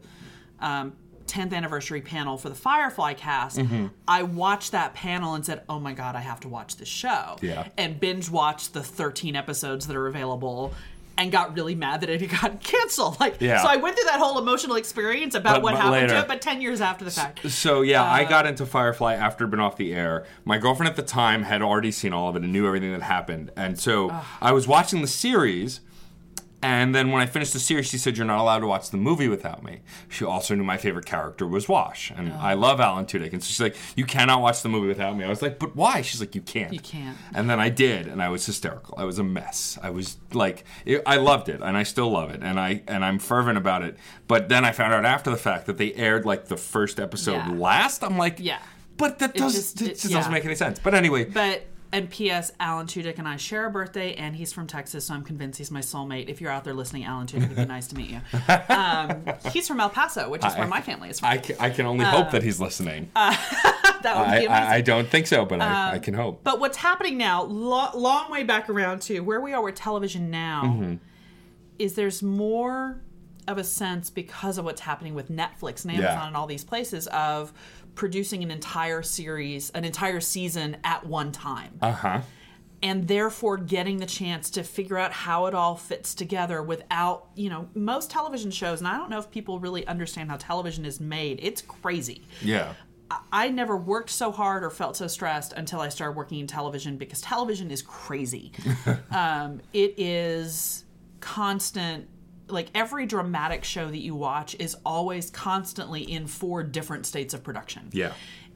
um, 10th anniversary panel for the Firefly cast. Mm-hmm. I watched that panel and said, "Oh my god, I have to watch this show." Yeah. And binge watched the 13 episodes that are available. And got really mad that it got canceled. Like, Yeah. so I went through that whole emotional experience about But- what but happened to it, but ten years after the fact. So yeah, I Uh, got into Firefly after it'd been off the air. My girlfriend at the time had already seen all of it and knew everything that happened. And so I was watching the series and then when I finished the series, she said, You're not allowed to watch the movie without me. She also knew my favorite character was Wash. And oh. I love Alan Tudyk. And so she's like, You cannot watch the movie without me. I was like, But why? She's like, You can't. You can't. And then I did, and I was hysterical. I was a mess. I was like, it, I loved it, and I still love it, and I and I'm fervent about it. But then I found out after the fact that they aired like the first episode Yeah. last. I'm like, Yeah. but that does just- it it- just yeah. doesn't make any sense. But anyway, But and P.S. Alan Tudyk and I share a birthday, and he's from Texas, so I'm convinced he's my soulmate. If you're out there listening, Alan Tudyk, it'd be nice to meet you. Um, he's from El Paso, which is where my family is from. I can, I can only hope that he's listening. that would I, be amazing. I, I don't think so, but I, I can hope. but what's happening now, lo- long way back around to where we are with television now, Mm-hmm. is there's more of a sense because of what's happening with Netflix and Amazon Yeah. and all these places of producing an entire series, an entire season at one time. Uh huh. and therefore getting the chance to figure out how it all fits together without, you know, most television shows, and I don't know if people really understand how television is made. It's crazy. Yeah. I- I never worked so hard or felt so stressed until I started working in television because television is crazy. um, it is constant. Like every dramatic show that you watch is always constantly in four different states of production Yeah.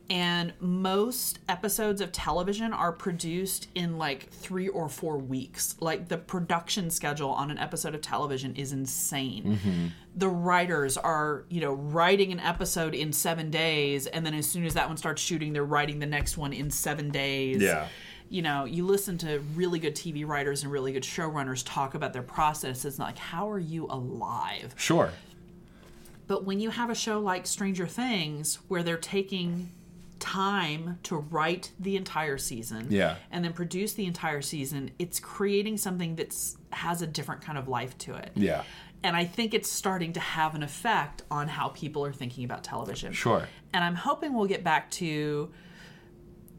and most episodes of television are produced in like three or four weeks. Like the production schedule on an episode of television is insane. Mm-hmm. The writers are, you know, writing an episode in seven days, and then as soon as that one starts shooting, they're writing the next one in seven days. Yeah. You know, you listen to really good TV writers and really good showrunners talk about their processes, and like, how are you alive? Sure. But when you have a show like Stranger Things where they're taking time to write the entire season Yeah. and then produce the entire season, it's creating something that's has a different kind of life to it. Yeah. And I think it's starting to have an effect on how people are thinking about television. Sure. And I'm hoping we'll get back to,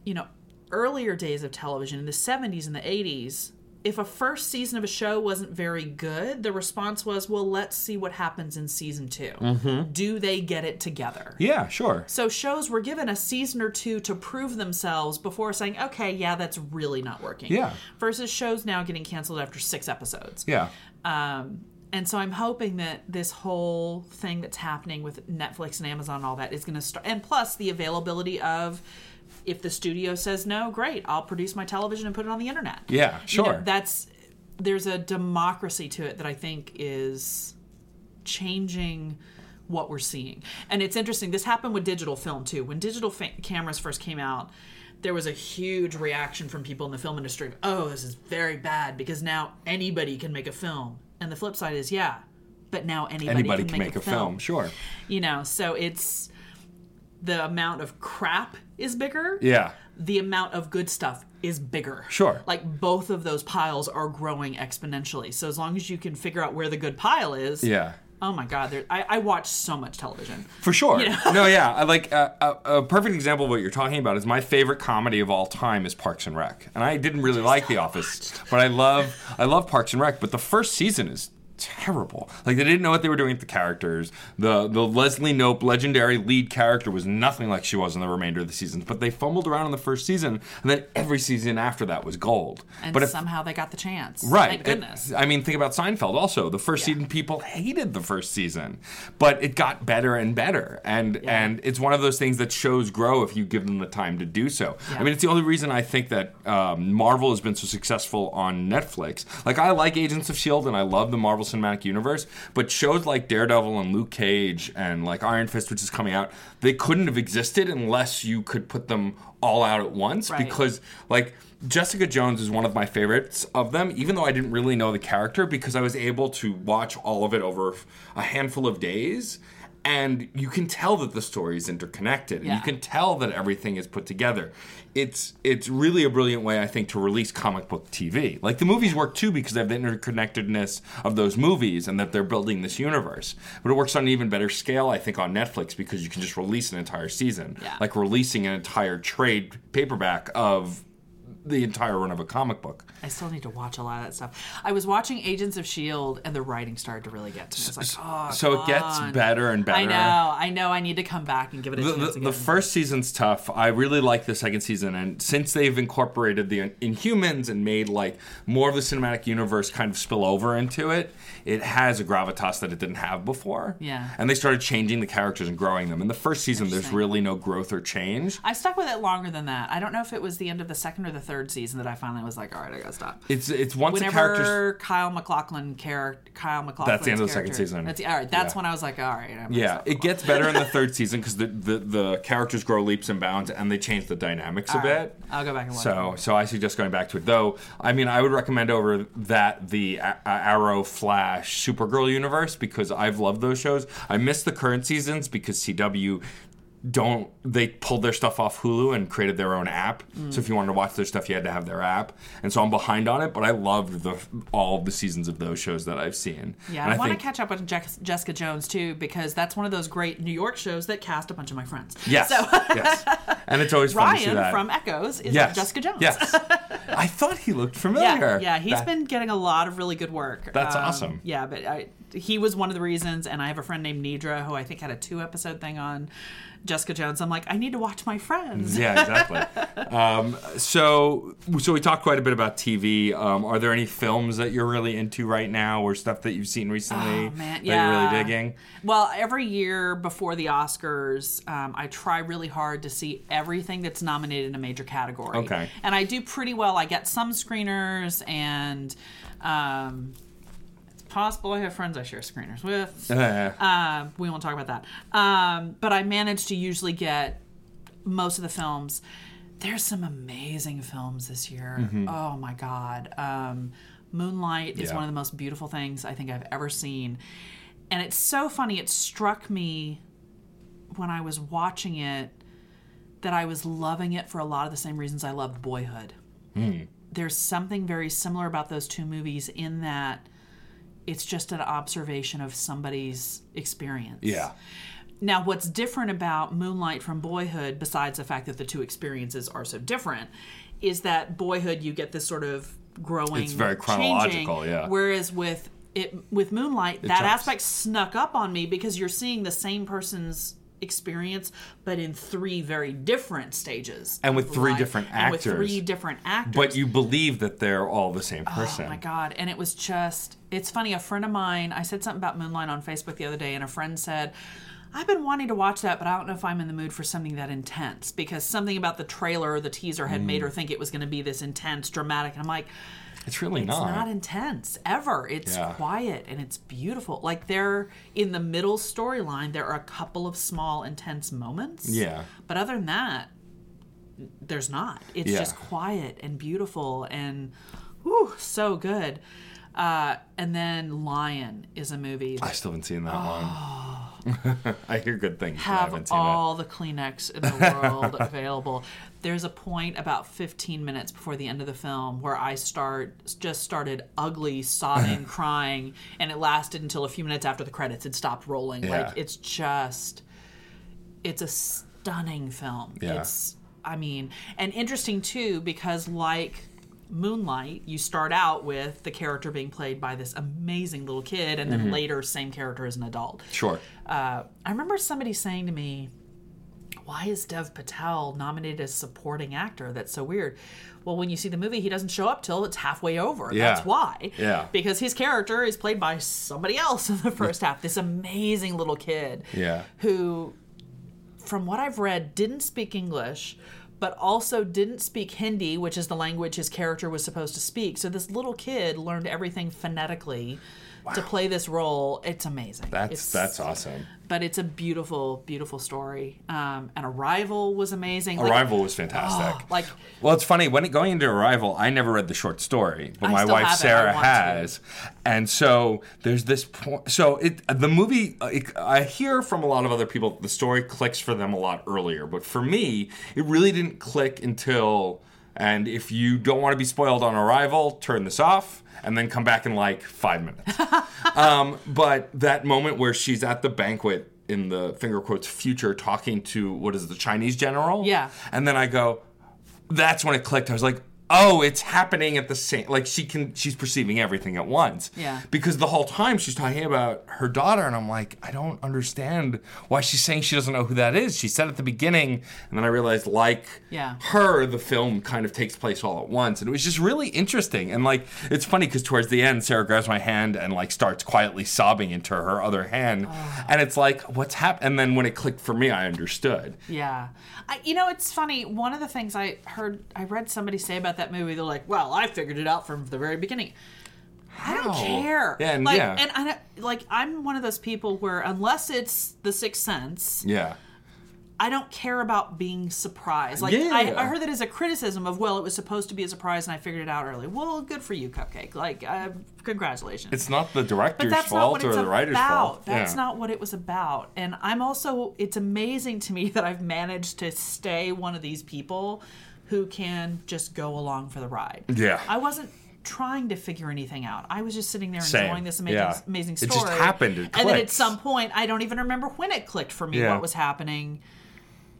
you know, earlier days of television in the 70s and the 80s. If a first season of a show wasn't very good, the response was, well, let's see what happens in season 2 Do they get it together? Yeah. Sure. So shows were given a season or two to prove themselves before saying, okay, yeah, that's really not working. Yeah. Versus shows now getting canceled after six episodes. Yeah. Um, and so I'm hoping that this whole thing that's happening with Netflix and Amazon and all that is going to start. And plus the availability of, if the studio says no, great, I'll produce my television and put it on the internet. Yeah. You know, Sure. that's there's a democracy to it that I think is changing what we're seeing. And it's interesting. This happened with digital film too. When digital fa- cameras first came out, there was a huge reaction from people in the film industry. Oh, this is very bad because now anybody can make a film. And the flip side is, yeah, but now anybody, Anybody can, make, a, film, sure. You know, so it's the amount of crap is bigger Yeah. the amount of good stuff is bigger. Sure. Like both of those piles are growing exponentially. So as long as you can figure out where the good pile is, Yeah. oh my God, there, I, I watch so much television. For sure. You know? no, yeah. I like uh, a, a perfect example of what you're talking about is my favorite comedy of all time is Parks and Rec, and I didn't really like The Office, but I love I love Parks and Rec. But the first season is terrible. Like they didn't know what they were doing with the characters. The the Leslie Knope legendary lead character was nothing like she was in the remainder of the seasons. But they fumbled around in the first season, and then every season after that was gold. And but if, somehow they got the chance. Right. Thank goodness. It- I mean, think about Seinfeld also. The first Yeah. season people hated the first season, but it got better and better. And and it's one of those things that shows grow if you give them the time to do so. Yeah. I mean, it's the only reason I think that um, Marvel has been so successful on Netflix. Like I like Agents of Shield and I love the Marvel Cinematic Universe, but shows like Daredevil and Luke Cage and like Iron Fist, which is coming out, they couldn't have existed unless you could put them all out at once Right. because like Jessica Jones is one of my favorites of them, even though I didn't really know the character because I was able to watch all of it over a handful of days. And you can tell that the story is interconnected, and you can tell that everything is put together. It's it's really a brilliant way, I think, to release comic book TV. Like the movies work too because they have the interconnectedness of those movies and that they're building this universe. But it works on an even better scale, I think, on Netflix because you can just release an entire season, Yeah. like releasing an entire trade paperback of the entire run of a comic book. I still need to watch a lot of that stuff. I was watching Agents of S.H.I.E.L.D. and the writing started to really get to me. It's like, oh, so it gets on. better and better. I know, I know. I need to come back and give it a The, chance the, again. the first season's tough. I really like the second season, and since they've incorporated the Inhumans and made like more of the cinematic universe kind of spill over into it, it has a gravitas that it didn't have before. Yeah. and they started changing the characters and growing them. In the first season, there's really no growth or change. I stuck with it longer than that. I don't know if it was the end of the second or the third season that I finally was like, all right, I gotta stop. It's it's once the Whenever characters. Kyle MacLachlan character, Kyle MacLachlan. That's the end of the second season. That's all right. That's Yeah. when I was like, all right. I'm Yeah, it gets better in the third season because the, the the characters grow leaps and bounds, and they change the dynamics a All right. bit. I'll go back and watch So, it. so I suggest going back to it. Though, I mean, I would recommend over that the A- A- Arrow, Flash, Supergirl universe because I've loved those shows. I miss the current seasons because CW don't they pulled their stuff off Hulu and created their own app. Mm. So if you wanted to watch their stuff, you had to have their app. And so I'm behind on it, but I loved the all of the seasons of those shows that I've seen. Yeah, And I, want to catch up on Jess- Jessica Jones too because that's one of those great New York shows that cast a bunch of my friends. Yes, So yes, and it's always fun to see Ryan from Echoes is yes, Jessica Jones. Yes, I thought he looked familiar. Yeah, yeah, he's That- been getting a lot of really good work. Um, That's awesome. Yeah, but I, he was one of the reasons, and I have a friend named Nidra who I think had a two episode thing on Jessica Jones. I'm like, I need to watch my friends. Yeah, exactly. um, so, so we talked quite a bit about TV. Um, are there any films that you're really into right now, or stuff that you've seen recently Oh, man, that yeah. you're really digging? Well, every year before the Oscars, um, I try really hard to see everything that's nominated in a major category. Okay. And I do pretty well. I get some screeners, and um, possible I have friends I share screeners with. Um, we won't talk about that. Um, but I managed to usually get most of the films. There's some amazing films this year. Oh my God. Um, Moonlight is Yeah. one of the most beautiful things I think I've ever seen. And it's so funny. It struck me when I was watching it that I was loving it for a lot of the same reasons I loved Boyhood. There's something very similar about those two movies in that it's just an observation of somebody's experience. yeah, Now, what's different about Moonlight from Boyhood, besides the fact that the two experiences are so different, is that Boyhood you get this sort of growing. It's very changing, chronological, yeah. Whereas with it with Moonlight, that jumps. aspect snuck up on me because you're seeing the same person's experience, but in three very different stages, And with three life, different and with three different actors. but you believe that they're all the same oh, person. Oh my god! And it was just it's funny. A friend of mine, I said something about Moonlight on Facebook the other day, and a friend said, "I've been wanting to watch that, but I don't know if I'm in the mood for something that intense because something about the trailer or the teaser had made Mm. her think it was going to be this intense, dramatic." And I'm like. It's really it's not. not intense ever. It's Yeah. quiet and it's beautiful. Like they're in the middle storyline, there are a couple of small intense moments. Yeah. But other than that, there's not. It's Yeah. just quiet and beautiful and whew, so good. Uh, and then Lion is a movie I still haven't seen that one. I hear good things. have all the Kleenex in the world available. There's a point about 15 minutes before the end of the film where I start just started ugly sobbing, crying, and it lasted until a few minutes after the credits had stopped rolling. Yeah. Like it's just it's a stunning film. Yeah. It's I mean, and interesting too because like Moonlight, you start out with the character being played by this amazing little kid, and then Mm-hmm. later, same character as an adult. Sure. uh, I remember somebody saying to me, "Why is Dev Patel nominated as supporting actor? That's so weird." Well, when you see the movie, he doesn't show up till it's halfway over. Yeah. That's why. Yeah. Because his character is played by somebody else in the first half. This amazing little kid. Yeah. Who, from what I've read, didn't speak English. But also didn't speak Hindi, which is the language his character was supposed to speak. So this little kid learned everything phonetically to play this role. It's amazing. That's It's- that's awesome. but it's a beautiful, beautiful story. Um, and Arrival was amazing. Like- Arrival was fantastic. Oh, like Well, it's funny when it, going into Arrival, I never read the short story, but I my wife have it. I Sarah want to. has, and so there's this point. So it the movie, it, I hear from a lot of other people, the story clicks for them a lot earlier, but for me, it really didn't click until. And if you don't want to be spoiled on Arrival, turn this off and then come back in like five minutes. um, but that moment where she's at the banquet in the finger quotes future talking to what is it, the Chinese general? Yeah. And then I go, that's when it clicked. I was like, oh, it's happening at the same like she can she's perceiving everything at once. Yeah. Because the whole time she's talking about her daughter and I'm like, I don't understand why she's saying she doesn't know who that is. She said at the beginning and then I realized like Yeah. her the film kind of takes place all at once and it was just really interesting and like it's funny because towards the end Sarah grabs my hand and like starts quietly sobbing into her other hand and it's like what's happened and then when it clicked for me I understood. Yeah. I, you know, it's funny. One of the things I heard, I read somebody say about that movie, they're like, well, I figured it out from the very beginning. I don't care. Yeah, and- like, yeah. and I like I'm one of those people where unless it's The Sixth Sense, Yeah. I don't care about being surprised. Like Yeah. I, I heard that as a criticism of well, it was supposed to be a surprise and I figured it out early. Well, good for you, Cupcake. Like uh, congratulations. It's not the but director's fault what or it's the writer's about. fault. That's yeah. not what it was about. And I'm also it's amazing to me that I've managed to stay one of these people who can just go along for the ride. Yeah. I wasn't trying to figure anything out. I was just sitting there Same. enjoying this amazing Yeah. amazing It story. just happened. It and then at some point I don't even remember when it clicked for me Yeah. what was happening.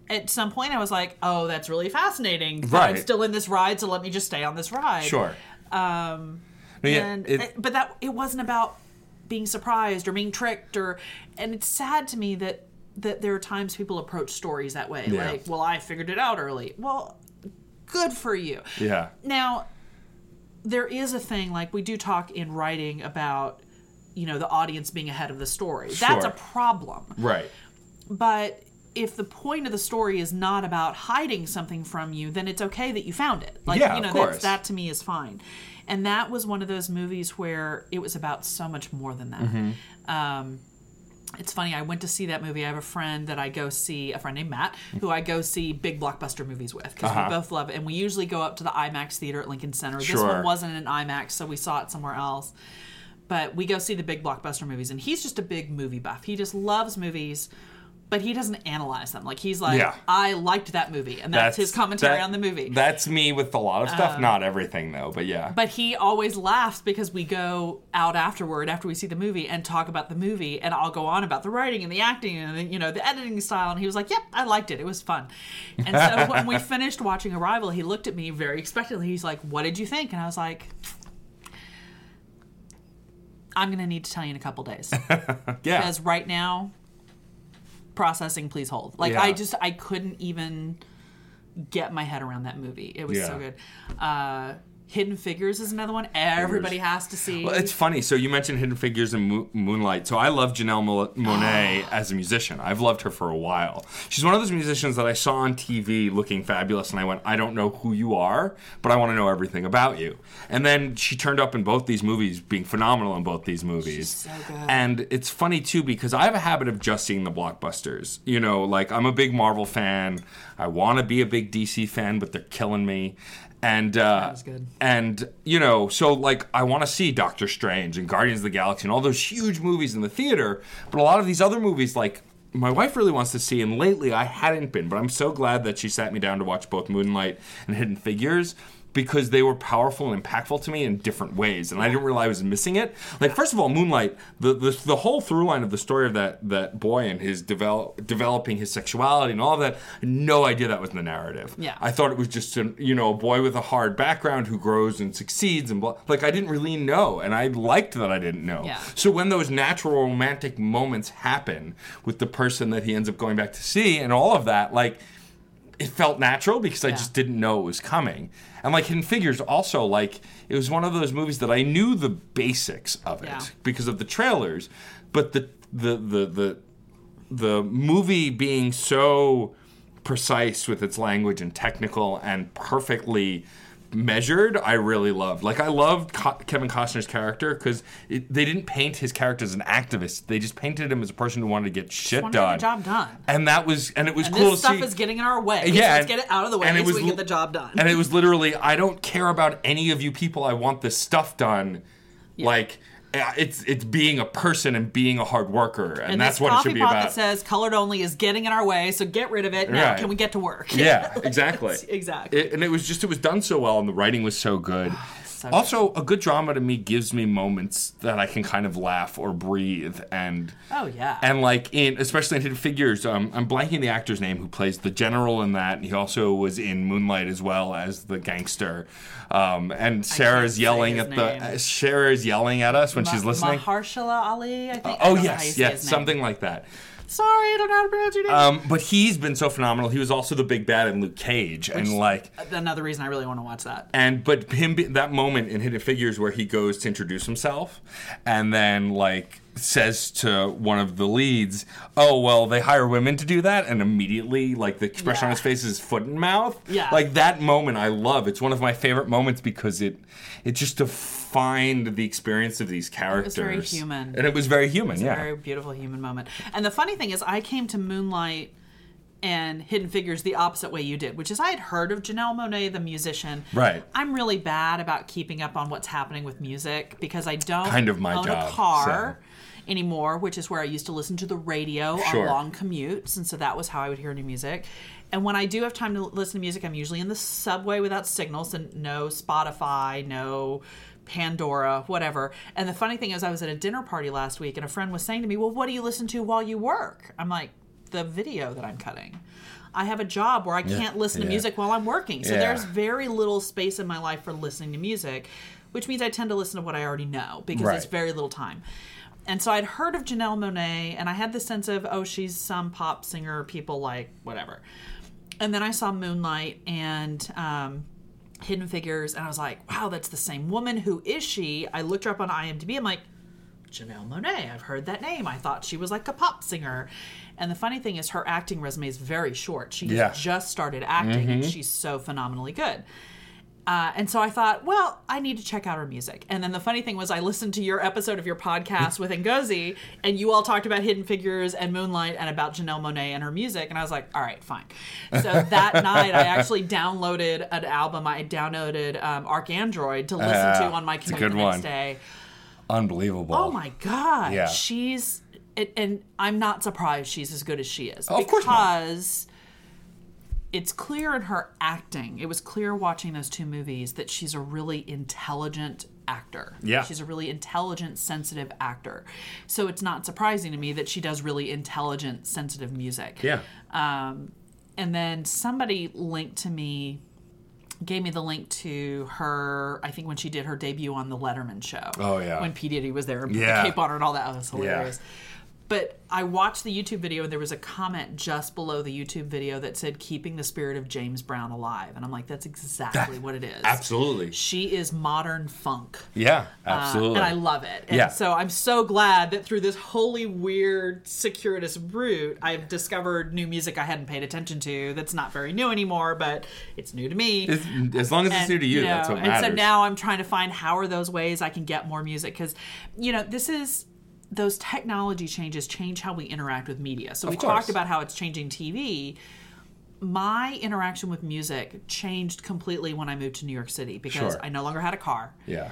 At some point I was like, "Oh, that's really fascinating." But I'm still in this ride, so let me just stay on this ride. Sure. Um, No, yeah, and it- but that it wasn't about being surprised or being tricked or and it's sad to me that that there are times people approach stories that way like well i figured it out early well good for you yeah. now there is a thing like we do talk in writing about you know the audience being ahead of the story that's a problem Right. but if the point of the story is not about hiding something from you, then it's okay that you found it. Like Yeah, you know, of that's, course. that to me is fine. And that was one of those movies where it was about so much more than that. Mm-hmm. Um, it's funny. I went to see that movie. I have a friend that I go see, a friend named Matt, who I go see big blockbuster movies with because Uh-huh. we both love it. And we usually go up to the IMAX theater at Lincoln Center. sure. This one wasn't an IMAX, so we saw it somewhere else. But we go see the big blockbuster movies, and he's just a big movie buff. He just loves movies, but he doesn't analyze them. Like he's like, Yeah. I liked that movie, and that's, his commentary that- on the movie. That's me with a lot of stuff. Um, not everything though, but yeah. but he always laughs because we go out afterward after we see the movie and talk about the movie and I'll go on about the writing and the acting and the, you know the editing style and he was like yep I liked it it was fun and so when we finished watching Arrival he looked at me very expectantly he's like what did you think and I was like I'm gonna need to tell you in a couple days yeah. because right now processing please hold. Like Yeah. i just i couldn't even get my head around that movie. It was so good. Uh Hidden Figures is another one everybody has to see. Well, it's funny. So you mentioned Hidden Figures and Mo- Moonlight. So I love Janelle Mo- Monáe as a musician. I've loved her for a while. She's one of those musicians that I saw on TV looking fabulous, and I went, I don't know who you are, but I want to know everything about you. And then she turned up in both these movies, being phenomenal in both these movies. so good. And it's funny too because I have a habit of just seeing the blockbusters. You know, like I'm a big Marvel fan. I want to be a big DC fan, but they're killing me. And uh, and you know, so like I want to see Doctor Strange and Guardians of the Galaxy and all those huge movies in the theater, but a lot of these other movies like my wife really wants to see and lately I hadn't been, but I'm so glad that she sat me down to watch both Moonlight and Hidden Figures because they were powerful and impactful to me in different ways and I didn't realize I was missing it. Like first of all, Moonlight, the the, the whole through line of the story of that that boy and his develop, developing his sexuality and all of that, no idea that was in the narrative. Yeah. I thought it was just a you know a boy with a hard background who grows and succeeds and blah. like I didn't really know, and I liked that I didn't know. Yeah. So when those natural romantic moments happen with the person that he ends up going back to see and all of that, like it felt natural because I Yeah. just didn't know it was coming. And like Hidden Figures, also like it was one of those movies that I knew the basics of it Yeah. because of the trailers, but the the the the the movie being so precise with its language and technical and perfectly measured i really loved like i loved Co- kevin costner's character because they didn't paint his character as an activist they just painted him as a person who wanted to get shit wanted to get done the job done. and that was and it was and cool this to stuff see is getting in our way. Yeah, so let's and- get it out of the way and it so was we get the job done. and it was literally i don't care about any of you people i want this stuff done like it's it's being a person and being a hard worker and, And that's what it should be about that says colored only is getting in our way, so get rid of it. Now, Right. can we get to work? yeah exactly exactly. It- and it was just it was done so well and the writing was so good So also a good drama to me gives me moments that i can kind of laugh or breathe and Oh yeah. and like in especially in hidden figures um, i'm blanking the actor's name who plays the general in that and he also was in moonlight as well as the gangster um, and sarah's yelling at the name. uh, sarah's yelling at us when she's listening Mahershala Ali, I think. I oh don't know how you yes yes something like that Sorry, I don't know how to pronounce your name. um, but he's been so phenomenal he was also the big bad in luke cage and like Another reason I really want to watch that. And but him that moment in Hidden Figures where he goes to introduce himself, and then like says to one of the leads, "Oh well, they hire women to do that," and immediately like the expression on his face is foot and mouth. Yeah. like that moment I love. It's one of my favorite moments because it it just defined the experience of these characters. It was very human. and it was very human. yeah, A very beautiful human moment. And the funny thing is, I came to Moonlight and Hidden Figures the opposite way you did, which is I had heard of Janelle Monáe, the musician. Right. I'm really bad about keeping up on what's happening with music because I don't Kind of my own job, a car anymore, which is where I used to listen to the radio Sure. on long commutes, and so that was how I would hear new music. And when I do have time to listen to music, I'm usually in the subway without signals and no Spotify, no Pandora, whatever. And the funny thing is, I was at a dinner party last week, and a friend was saying to me, "Well, what do you listen to while you work?" I'm like, "The video that I'm cutting." I have a job where I can't listen to yeah. music while I'm working. So Yeah. there's very little space in my life for listening to music, which means I tend to listen to what I already know because Right. it's very little time. And so I'd heard of Janelle Monáe, and I had the sense of, oh, she's some pop singer people like, whatever. And then I saw Moonlight and um, Hidden Figures, and I was like, wow, that's the same woman. Who is she? I looked her up on IMDb. I'm like, Janelle Monáe. I've heard that name. I thought she was like a pop singer. And the funny thing is, her acting resume is very short. She Yeah. Mm-hmm. just started acting, and she's so phenomenally good. Uh, and so I thought, well, I need to check out her music. And then the funny thing was, I listened to your episode of your podcast with Ngozi, and you all talked about Hidden Figures and Moonlight and about Janelle Monáe and her music. And I was like, all right, fine. So that night, I actually downloaded an album. I downloaded um, ArchAndroid to listen Yeah, to on my it's a commute good the next one. day. unbelievable. Oh my god, Yeah. she's and, and I'm not surprised she's as good as she is Oh, of course because it's clear in her acting. It was clear watching those two movies that she's a really intelligent actor. Yeah. she's a really intelligent, sensitive actor. So it's not surprising to me that she does really intelligent, sensitive music. Yeah. Um, and then somebody linked to me gave me the link to her i think when she did her debut on the letterman show Oh, yeah. when p diddy was there and put Yeah. the cape on her and all that, that was hilarious but I watched the YouTube video and there was a comment just below the YouTube video that said keeping the spirit of James Brown alive. And I'm like, that's exactly what it is. Absolutely. She is modern funk. Yeah, Uh, absolutely. and I love it. And Yeah. so I'm so glad that through this wholly weird, circuitous route, I've discovered new music I hadn't paid attention to that's not very new anymore, but it's new to me. as, as long as it's And, new to you, that's know, what matters. And so now I'm trying to find how are those ways I can get more music because, you know, this is those technology changes change how we interact with media. So we course. talked about how it's changing TV. My interaction with music changed completely when I moved to New York City because Sure. I no longer had a car. yeah.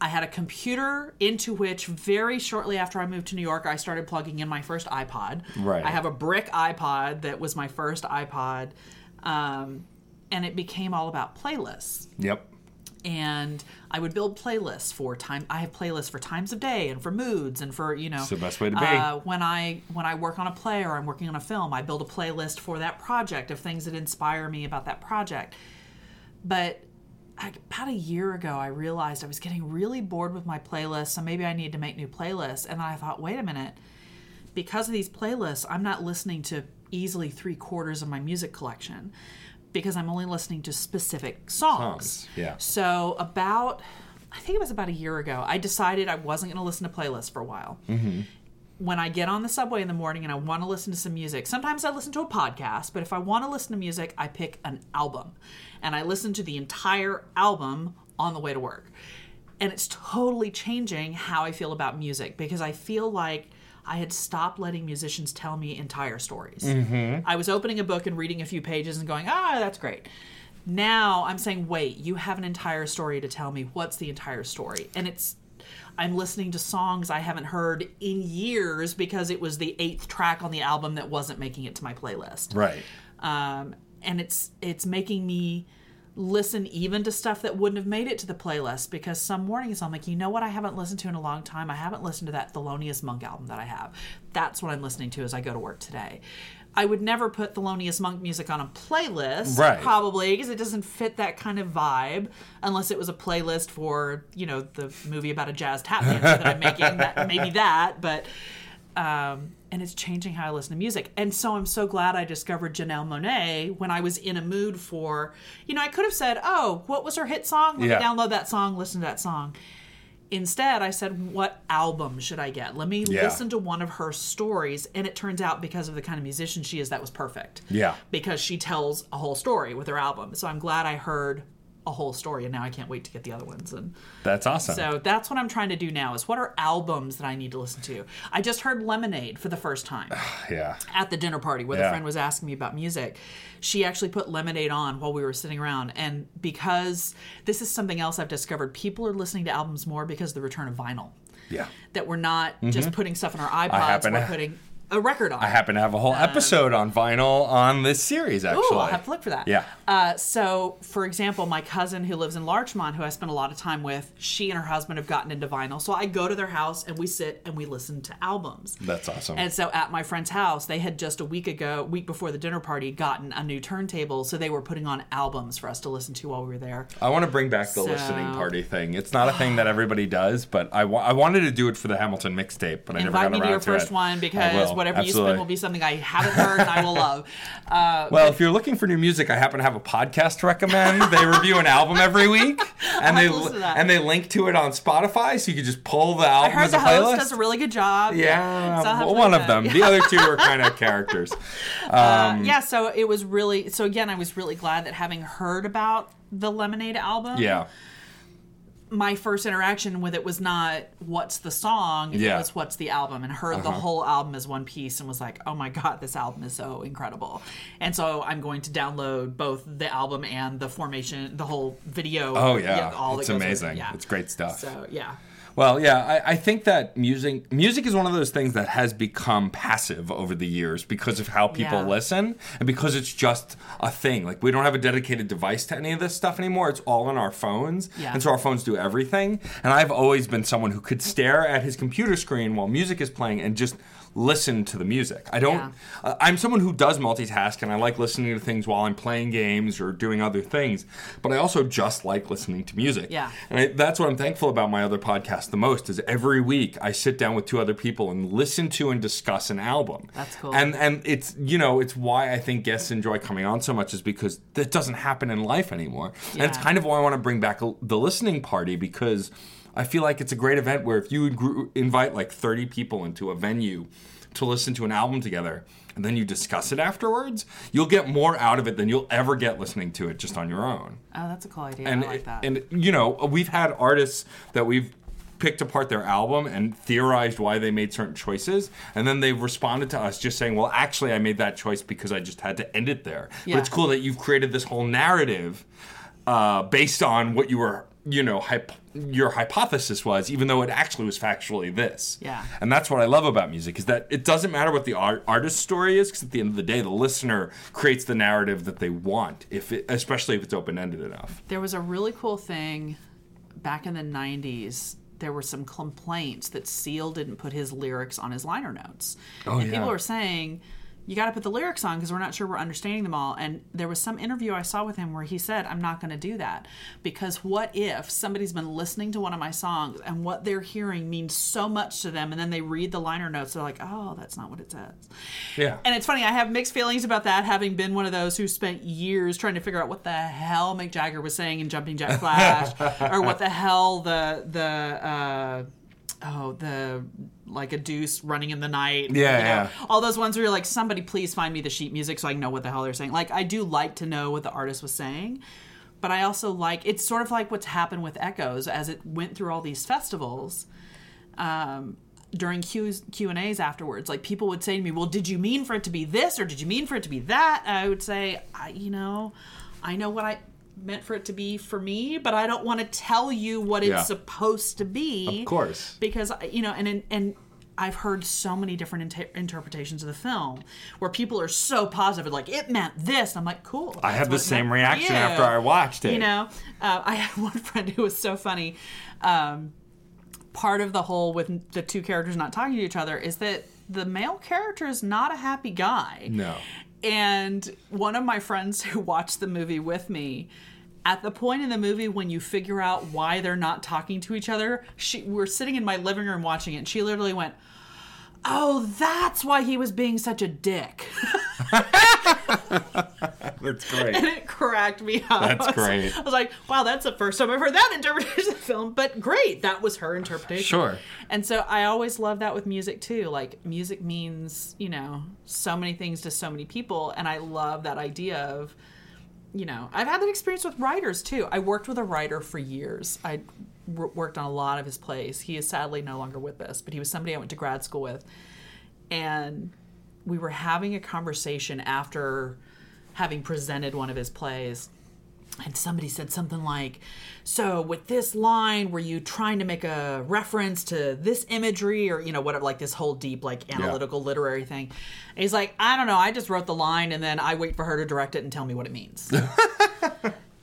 I had a computer into which very shortly after I moved to New York, I started plugging in my first iPod. Right. I have a brick iPod that was my first iPod. Um, and it became all about playlists. Yep. And I would build playlists for time. I have playlists for times of day and for moods and for you know. It's the best way to be. Uh, when I when I work on a play or I'm working on a film, I build a playlist for that project of things that inspire me about that project. But I, about a year ago, I realized I was getting really bored with my playlists, so maybe I need to make new playlists. And I thought, wait a minute, because of these playlists, I'm not listening to easily three quarters of my music collection because I'm only listening to specific songs. Songs, yeah. So about, I think it was about a year ago, I decided I wasn't going to listen to playlists for a while. Mm-hmm. When I get on the subway in the morning and I want to listen to some music, sometimes I listen to a podcast, but if I want to listen to music, I pick an album and I listen to the entire album on the way to work. And it's totally changing how I feel about music because I feel like I had stopped letting musicians tell me entire stories. I was opening a book and reading a few pages and going, ah, that's great. Now I'm saying, wait, you have an entire story to tell me. What's the entire story? And it's, I'm listening to songs I haven't heard in years because it was the eighth track on the album that wasn't making it to my playlist Right. um, and it's it's making me listen even to stuff that wouldn't have made it to the playlist because some mornings I'm like, you know what I haven't listened to in a long time? I haven't listened to that Thelonious Monk album that I have. That's what I'm listening to as I go to work today. I would never put Thelonious Monk music on a playlist, Right. probably, because it doesn't fit that kind of vibe, unless it was a playlist for, you know, the movie about a jazz tap dancer that I'm making. That, maybe that, but um, and it's changing how I listen to music. And so I'm so glad I discovered Janelle Monáe when I was in a mood for, you know, I could have said, oh, what was her hit song? Let Yeah. me download that song, listen to that song. Instead, I said, what album should I get? Let me Yeah. listen to one of her stories. And it turns out because of the kind of musician she is, that was perfect. Yeah. Because she tells a whole story with her album. So I'm glad I heard a whole story and now I can't wait to get the other ones. And That's awesome. so that's what I'm trying to do now is what are albums that I need to listen to? I just heard Lemonade for the first time yeah. at the dinner party where Yeah. the friend was asking me about music. She actually put Lemonade on while we were sitting around and because this is something else I've discovered, people are listening to albums more because of the return of vinyl. Yeah. That we're not just mm-hmm. putting stuff in our iPods, we're to- putting a record on. I happen to have a whole episode on vinyl on this series, actually. Ooh, I'll have to look for that. Yeah. Uh, so, for example, my cousin who lives in Larchmont, who I spend a lot of time with, she and her husband have gotten into vinyl. So I go to their house and we sit and we listen to albums. That's awesome. And so at my friend's house, they had just a week ago, week before the dinner party, gotten a new turntable. So they were putting on albums for us to listen to while we were there. I want to bring back the So- listening party thing. It's not a thing that everybody does, but I wa- I wanted to do it for the Hamilton mixtape, but I never got around to your to your first it. one because whatever you spin will be something I haven't heard and I will love. Uh, Well, if you're looking for new music, I happen to have a podcast to recommend. they review an album every week, and they have to listen to that. and they link to it on Spotify, so you can just pull the I album heard as a the host playlist. does a really good job. yeah, So well, one of them. The other two are kind of characters. Uh, yeah, so it was really so again, I was really glad that having heard about the Lemonade album, Yeah, my first interaction with it was not what's the song, it Yeah. Uh-huh. was what's the album, and heard the whole album as one piece and was like, oh my god, this album is so incredible. And so I'm going to download both the album and the formation, the whole video. Oh yeah, all that it's goes with it. amazing. Yeah. It's great stuff. So yeah. Well, yeah, I, I think that music music is one of those things that has become passive over the years because of how people Yeah. listen and because it's just a thing. Like we don't have a dedicated device to any of this stuff anymore. It's all on our phones, Yeah. and so our phones do everything. And I've always been someone who could stare at his computer screen while music is playing and just listen to the music. I don't. Yeah. Uh, I'm someone who does multitask, and I like listening to things while I'm playing games or doing other things. But I also just like listening to music. Yeah. And I, that's what I'm thankful about my other podcast the most is every week I sit down with two other people and listen to and discuss an album. That's cool. And and it's you know it's why I think guests enjoy coming on so much is because that doesn't happen in life anymore. Yeah. And it's kind of why I want to bring back the listening party because I feel like it's a great event where if you invite like 30 people into a venue to listen to an album together and then you discuss it afterwards, you'll get more out of it than you'll ever get listening to it just on your own. Oh, that's a cool idea. And I like that. and you know, we've had artists that we've picked apart their album and theorized why they made certain choices and then they've responded to us just saying well actually i made that choice because i just had to end it there Yeah. but it's cool that you've created this whole narrative uh, based on what you were you know your hypothesis was even though it actually was factually this Yeah. and that's what i love about music is that it doesn't matter what the art- artist's story is because at the end of the day the listener creates the narrative that they want if it, especially if it's open-ended enough there was a really cool thing back in the 90s there were some complaints that seal didn't put his lyrics on his liner notes Oh, and yeah. people were saying you got to put the lyrics on because we're not sure we're understanding them all. And there was some interview i saw with him where he said i'm not going to do that because what if somebody's been listening to one of my songs and what they're hearing means so much to them and then they read the liner notes they're like oh that's not what it says. Yeah. And it's funny, I have mixed feelings about that, having been one of those who spent years trying to figure out what the hell Mick Jagger was saying in Jumping Jack Flash, or what the hell the the uh, oh the like a deuce running in the night. Yeah, you know, yeah. All those ones where you're like, somebody please find me the sheet music so I can know what the hell they're saying. Like I do like to know what the artist was saying. But I also like it's sort of like what's happened with Echoes as it went through all these festivals um, during Q's, Q and A's afterwards, like people would say to me, "Well, did you mean for it to be this, or did you mean for it to be that?" And I would say, I, "You know, I know what I meant for it to be for me, but I don't want to tell you what it's Yeah. supposed to be." Of course. because you know, and and. I've heard so many different inter- interpretations of the film where people are so positive, like it meant this. And I'm like, cool. I had the same reaction you." after I watched it. You know, uh, I had one friend who was so funny. Um, part of the whole with the two characters not talking to each other is that the male character is not a happy guy. No. And one of my friends who watched the movie with me, at the point in the movie when you figure out why they're not talking to each other, she we're sitting in my living room watching it, and she literally went, "Oh, that's why he was being such a dick." That's great. and it cracked me up. That's I was- great. I was like, wow, that's the first time I've heard that interpretation of the film, but great. That was her interpretation. Sure. And so I always love that with music too. Like, music means, you know, so many things to so many people. And I love that idea of, you know, I've had that experience with writers too. I worked with a writer for years. I worked on a lot of his plays. He is sadly no longer with us, but he was somebody I went to grad school with. And we were having a conversation after having presented one of his plays and somebody said something like so with this line were you trying to make a reference to this imagery or you know whatever like this whole deep like analytical literary thing and he's like i don't know i just wrote the line and then i wait for her to direct it and tell me what it means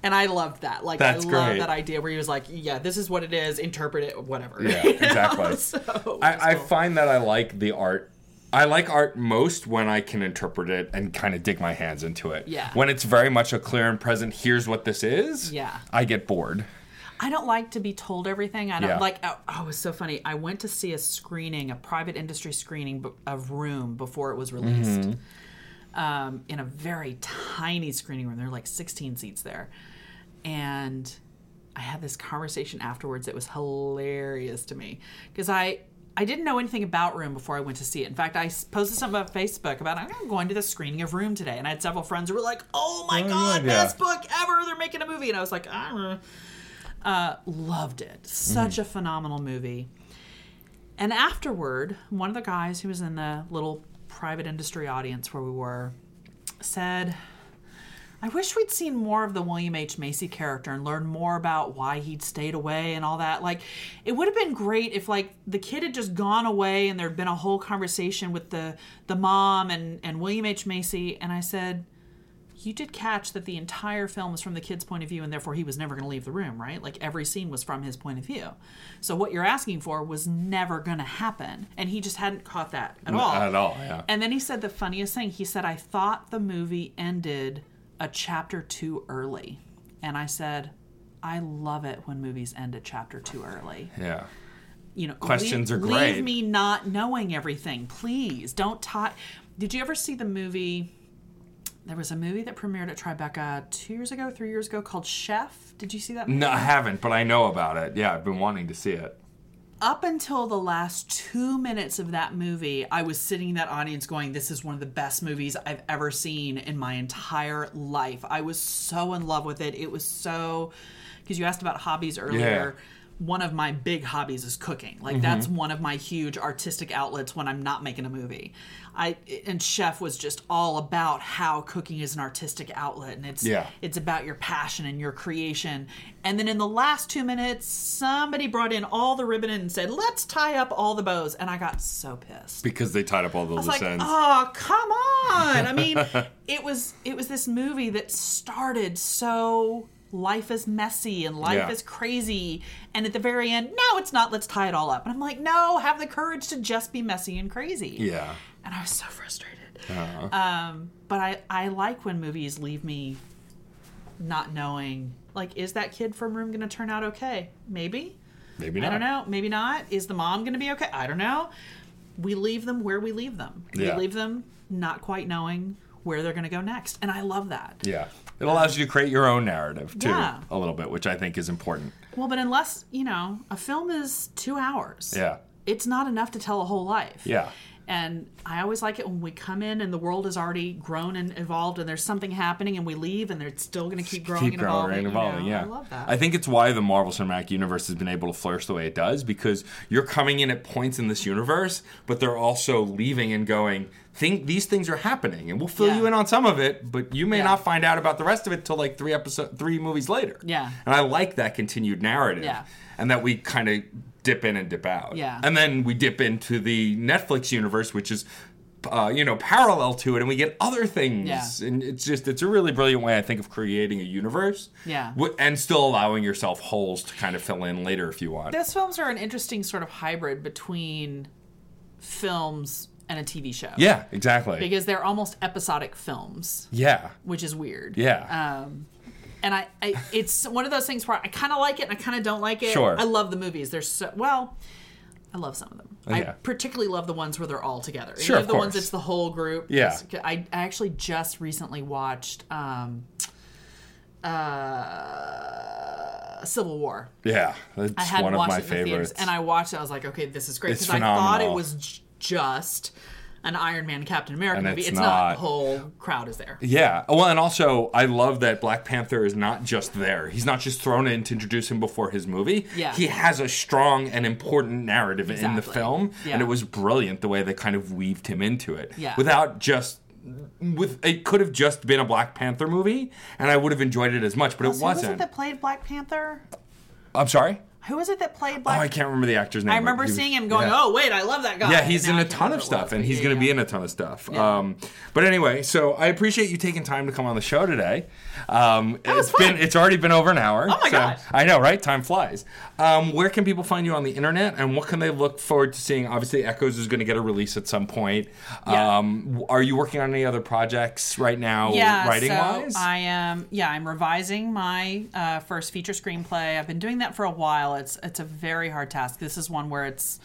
and i loved that like That's i love that idea where he was like yeah this is what it is interpret it whatever Yeah, exactly. so, I, I cool. find that I like the art. I like art most when I can interpret it and kind of dig my hands into it. Yeah. When it's very much a clear and present, here's what this is. Yeah. I get bored. I don't like to be told everything. I don't Yeah. like. Oh, oh, it was so funny. I went to see a screening, a private industry screening of Room before it was released, Mm-hmm. um, in a very tiny screening room. There were like 16 seats there, and I had this conversation afterwards that was hilarious to me because I. I didn't know anything about Room before I went to see it. In fact, I posted something on Facebook about I'm going to the screening of Room today, and I had several friends who were like, "Oh my god, yeah. best book ever! They're making a movie," and I was like, "I don't know." uh, loved it. Such a phenomenal movie. And afterward, one of the guys who was in the little private industry audience where we were said, I wish we'd seen more of the William H. Macy character and learned more about why he'd stayed away and all that. Like, it would have been great if, like, the kid had just gone away and there'd been a whole conversation with the, the mom and, and William H. Macy. And I said, you did catch that the entire film was from the kid's point of view, and therefore he was never going to leave the room, right? Like every scene was from his point of view. So what you're asking for was never going to happen, and he just hadn't caught that at all. At all, yeah. And then he said the funniest thing. He said, "I thought the movie ended a chapter too early," and I said. I love it when movies end a chapter too early yeah. you know Questions leave, are great. leave me not knowing everything please don't tie did you ever see the movie there was a movie that premiered at tribeca two years ago three years ago called chef did you see that movie? No, I haven't, but I know about it. Yeah, I've been wanting to see it. Up until the last two minutes of that movie i was sitting in that audience going this is one of the best movies i've ever seen in my entire life. I was so in love with it. It was so because you asked about hobbies earlier one of my big hobbies is cooking like mm-hmm. that's one of my huge artistic outlets when i'm not making a movie i and chef was just all about how cooking is an artistic outlet and it's Yeah. it's about your passion and your creation. And then in the last two minutes, somebody brought in all the ribbon and said, "Let's tie up all the bows," and I got so pissed. Because they tied up all the loose like, ends. "Oh, come on!" I mean, it was it was this movie that started so life is messy and life Yeah. is crazy, and at the very end, no, it's not. Let's tie it all up. And I'm like, no, have the courage to just be messy and crazy yeah. and I was so frustrated. Uh-huh. Um, but I, I like when movies leave me not knowing, like, is that kid from Room going to turn out okay? Maybe. Maybe I not. don't know. Maybe not. Is the mom going to be okay? I don't know. We leave them where we leave them. Yeah. We leave them not quite knowing where they're going to go next. And I love that. Yeah. It allows you to create your own narrative too, Yeah. a little bit, which I think is important. Well, but unless, you know, a film is two hours. Yeah. It's not enough to tell a whole life. Yeah. And I always like it when we come in and the world has already grown and evolved, and there's something happening, and we leave, and they're still going to keep growing Keep and growing evolving. and you know? yeah. I love that. I think it's why the Marvel Cinematic Universe has been able to flourish the way it does because you're coming in at points in this universe, but they're also leaving and going, think these things are happening, and we'll fill Yeah. you in on some of it, but you may Yeah. not find out about the rest of it till like three episode, three movies later. Yeah. and I like that continued narrative. Yeah. and that we kind of dip in and dip out. Yeah. and then we dip into the Netflix universe, which is. Uh, you know, parallel to it, and we get other things, Yeah. and it's just it's a really brilliant way I think of creating a universe. Yeah. Wi- and still allowing yourself holes to kind of fill in later if you want. Those films are an interesting sort of hybrid between films and a TV show. yeah, exactly. Because they're almost episodic films, yeah, which is weird. yeah, Um, and I, I, it's one of those things where I kind of like it and I kind of don't like it. Sure. I love the movies. They're so well. I love some of them. I particularly love the ones where they're all together. Sure, of of the ones course. it's the whole group. Yeah. I, I actually just recently watched um, uh, Civil War. yeah. That's I hadn't one of watched my it in the theaters, and I watched it. I was like, okay, this is great because I thought it was just an Iron Man Captain America And movie. it's It's, not. not. The whole crowd is there. yeah. Well, and also I love that Black Panther is not just there. He's not just thrown in to introduce him before his movie. Yeah. He has a strong and important narrative in the film, Yeah. and it was brilliant the way they kind of weaved him into it. Yeah. Without just. With it could have just been a Black Panther movie, and I would have enjoyed it as much, but it So who was wasn't. it that played Black Panther? I'm sorry. Who was it that played Black? Oh, I can't remember the actor's name. I remember was- seeing him going, yeah. "Oh wait, I love that guy." Yeah, he's in a ton of stuff, and he's yeah, going to be in a ton of stuff. Yeah. Um, but anyway, so I appreciate you taking time to come on the show today. Um, it's been it's already been over an hour. Oh my so- gosh. I know, right? Time flies. Um, where can people find you on the internet, and what can they look forward to seeing? Obviously, Echoes is going to get a release at some point. Yeah. Um, are you working on any other projects right now, yeah, writing so wise? I am. Yeah, I'm revising my uh, first feature screenplay. I've been doing that for a while. It's it's a very hard task. This is one where it's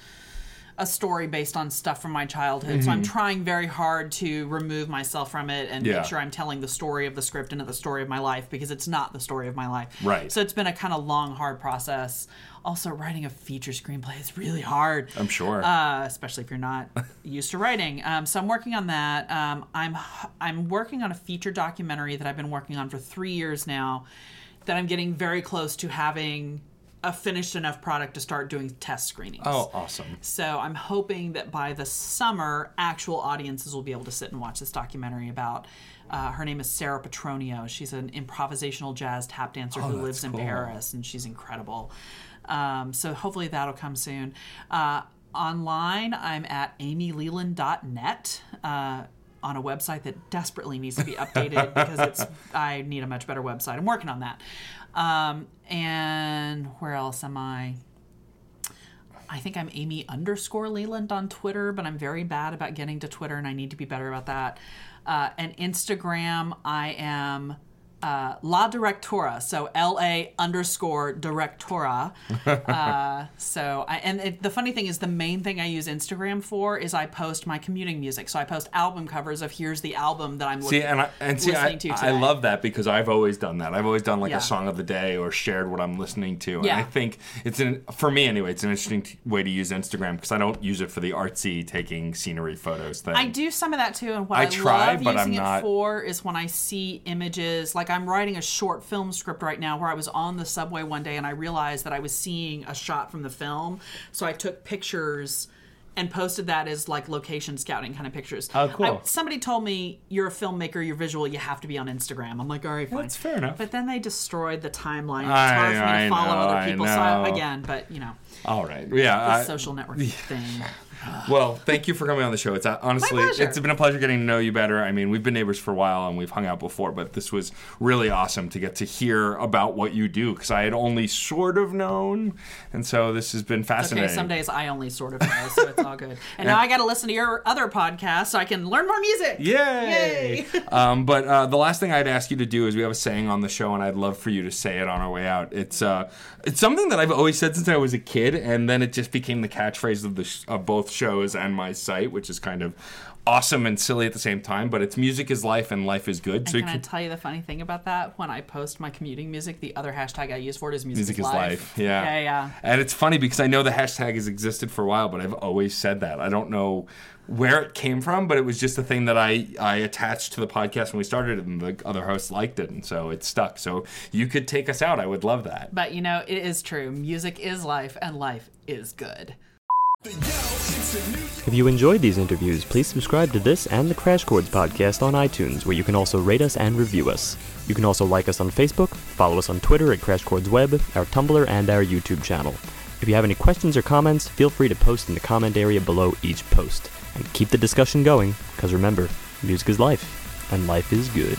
a story based on stuff from my childhood. So I'm trying very hard to remove myself from it and Mm-hmm. Yeah. make sure I'm telling the story of the script and not the story of my life because it's not the story of my life. Right. So it's been a kind of long, hard process. Also, writing a feature screenplay is really hard. I'm sure. Uh, especially if you're not used to writing. Um, so I'm working on that. Um, I'm I'm working on a feature documentary that I've been working on for three years now. That I'm getting very close to having a finished enough product to start doing test screenings. oh, awesome. So I'm hoping that by the summer, actual audiences will be able to sit and watch this documentary about. Uh, her name is Sarah Petronio. She's an improvisational jazz tap dancer who Oh, that's lives in. Paris, and she's incredible. Um, so hopefully that'll come soon. Uh, online, I'm at amyleland.net. Uh, on a website that desperately needs to be updated because it's I need a much better website. I'm working on that. Um, and where else am I? I think I'm Amy underscore Leland on Twitter, but I'm very bad about getting to Twitter, and I need to be better about that. Uh, and Instagram, I am uh, La Directora, so L A underscore Directora. uh, so, I, and it, the funny thing is, the main thing I use Instagram for is I post my commuting music. So I post album covers of here's the album that I'm See, looking, and I, and see, I, to. I love that because I've always done that. I've always done like Yeah. a song of the day or shared what I'm listening to. And Yeah. I think it's an for me anyway. It's an interesting t- way to use Instagram because I don't use it for the artsy taking scenery photos thing. I do some of that too, and what I I, try, love using it not- for is when I see images. Like I'm writing a short film script right now, where I was on the subway one day and I realized that I was seeing a shot from the film, so I took pictures and posted that as like location scouting kind of pictures. Oh, cool. I- somebody told me you're a filmmaker, you're visual, you have to be on Instagram. I'm like, all right, fine. That's fair enough. But then they destroyed the timeline. It's I- hard for me I to follow know, other people. So again, but you know, All right, yeah. the social networking thing. Well, thank you for coming on the show. It's uh, honestly, it's been a pleasure getting to know you better. I mean, we've been neighbors for a while and we've hung out before, but this was really awesome to get to hear about what you do because I had only sort of known, and so this has been fascinating. Okay, some days I only sort of know, so it's all good. And now I got to listen to your other podcast so I can learn more music. Yay! Yay! um, but uh, the last thing I'd ask you to do is we have a saying on the show, and I'd love for you to say it on our way out. It's uh, it's something that I've always said since I was a kid, and then it just became the catchphrase of the sh- of both shows and my site, which is kind of awesome and silly at the same time. But it's music is life, and life is good. So you Can I can. tell you the funny thing about that? When I post my commuting music, the other hashtag I use for it is music, Music is life. Yeah. Yeah, yeah. And it's funny because I know the hashtag has existed for a while, but I've always said that. I don't know where it came from, but it was just a thing that I, I attached to the podcast when we started it, and the other hosts liked it, and so it stuck. So you could take us out. I would love that. But you know, it is true. Music is life, and life is good. If you enjoyed these interviews, please subscribe to this and the Crash Chords podcast on iTunes, where you can also rate us and review us. You can also like us on Facebook, follow us on Twitter at Crash Chords Web, our Tumblr, and our YouTube channel. If you have any questions or comments, feel free to post in the comment area below each post. And keep the discussion going, because remember, music is life, and life is good.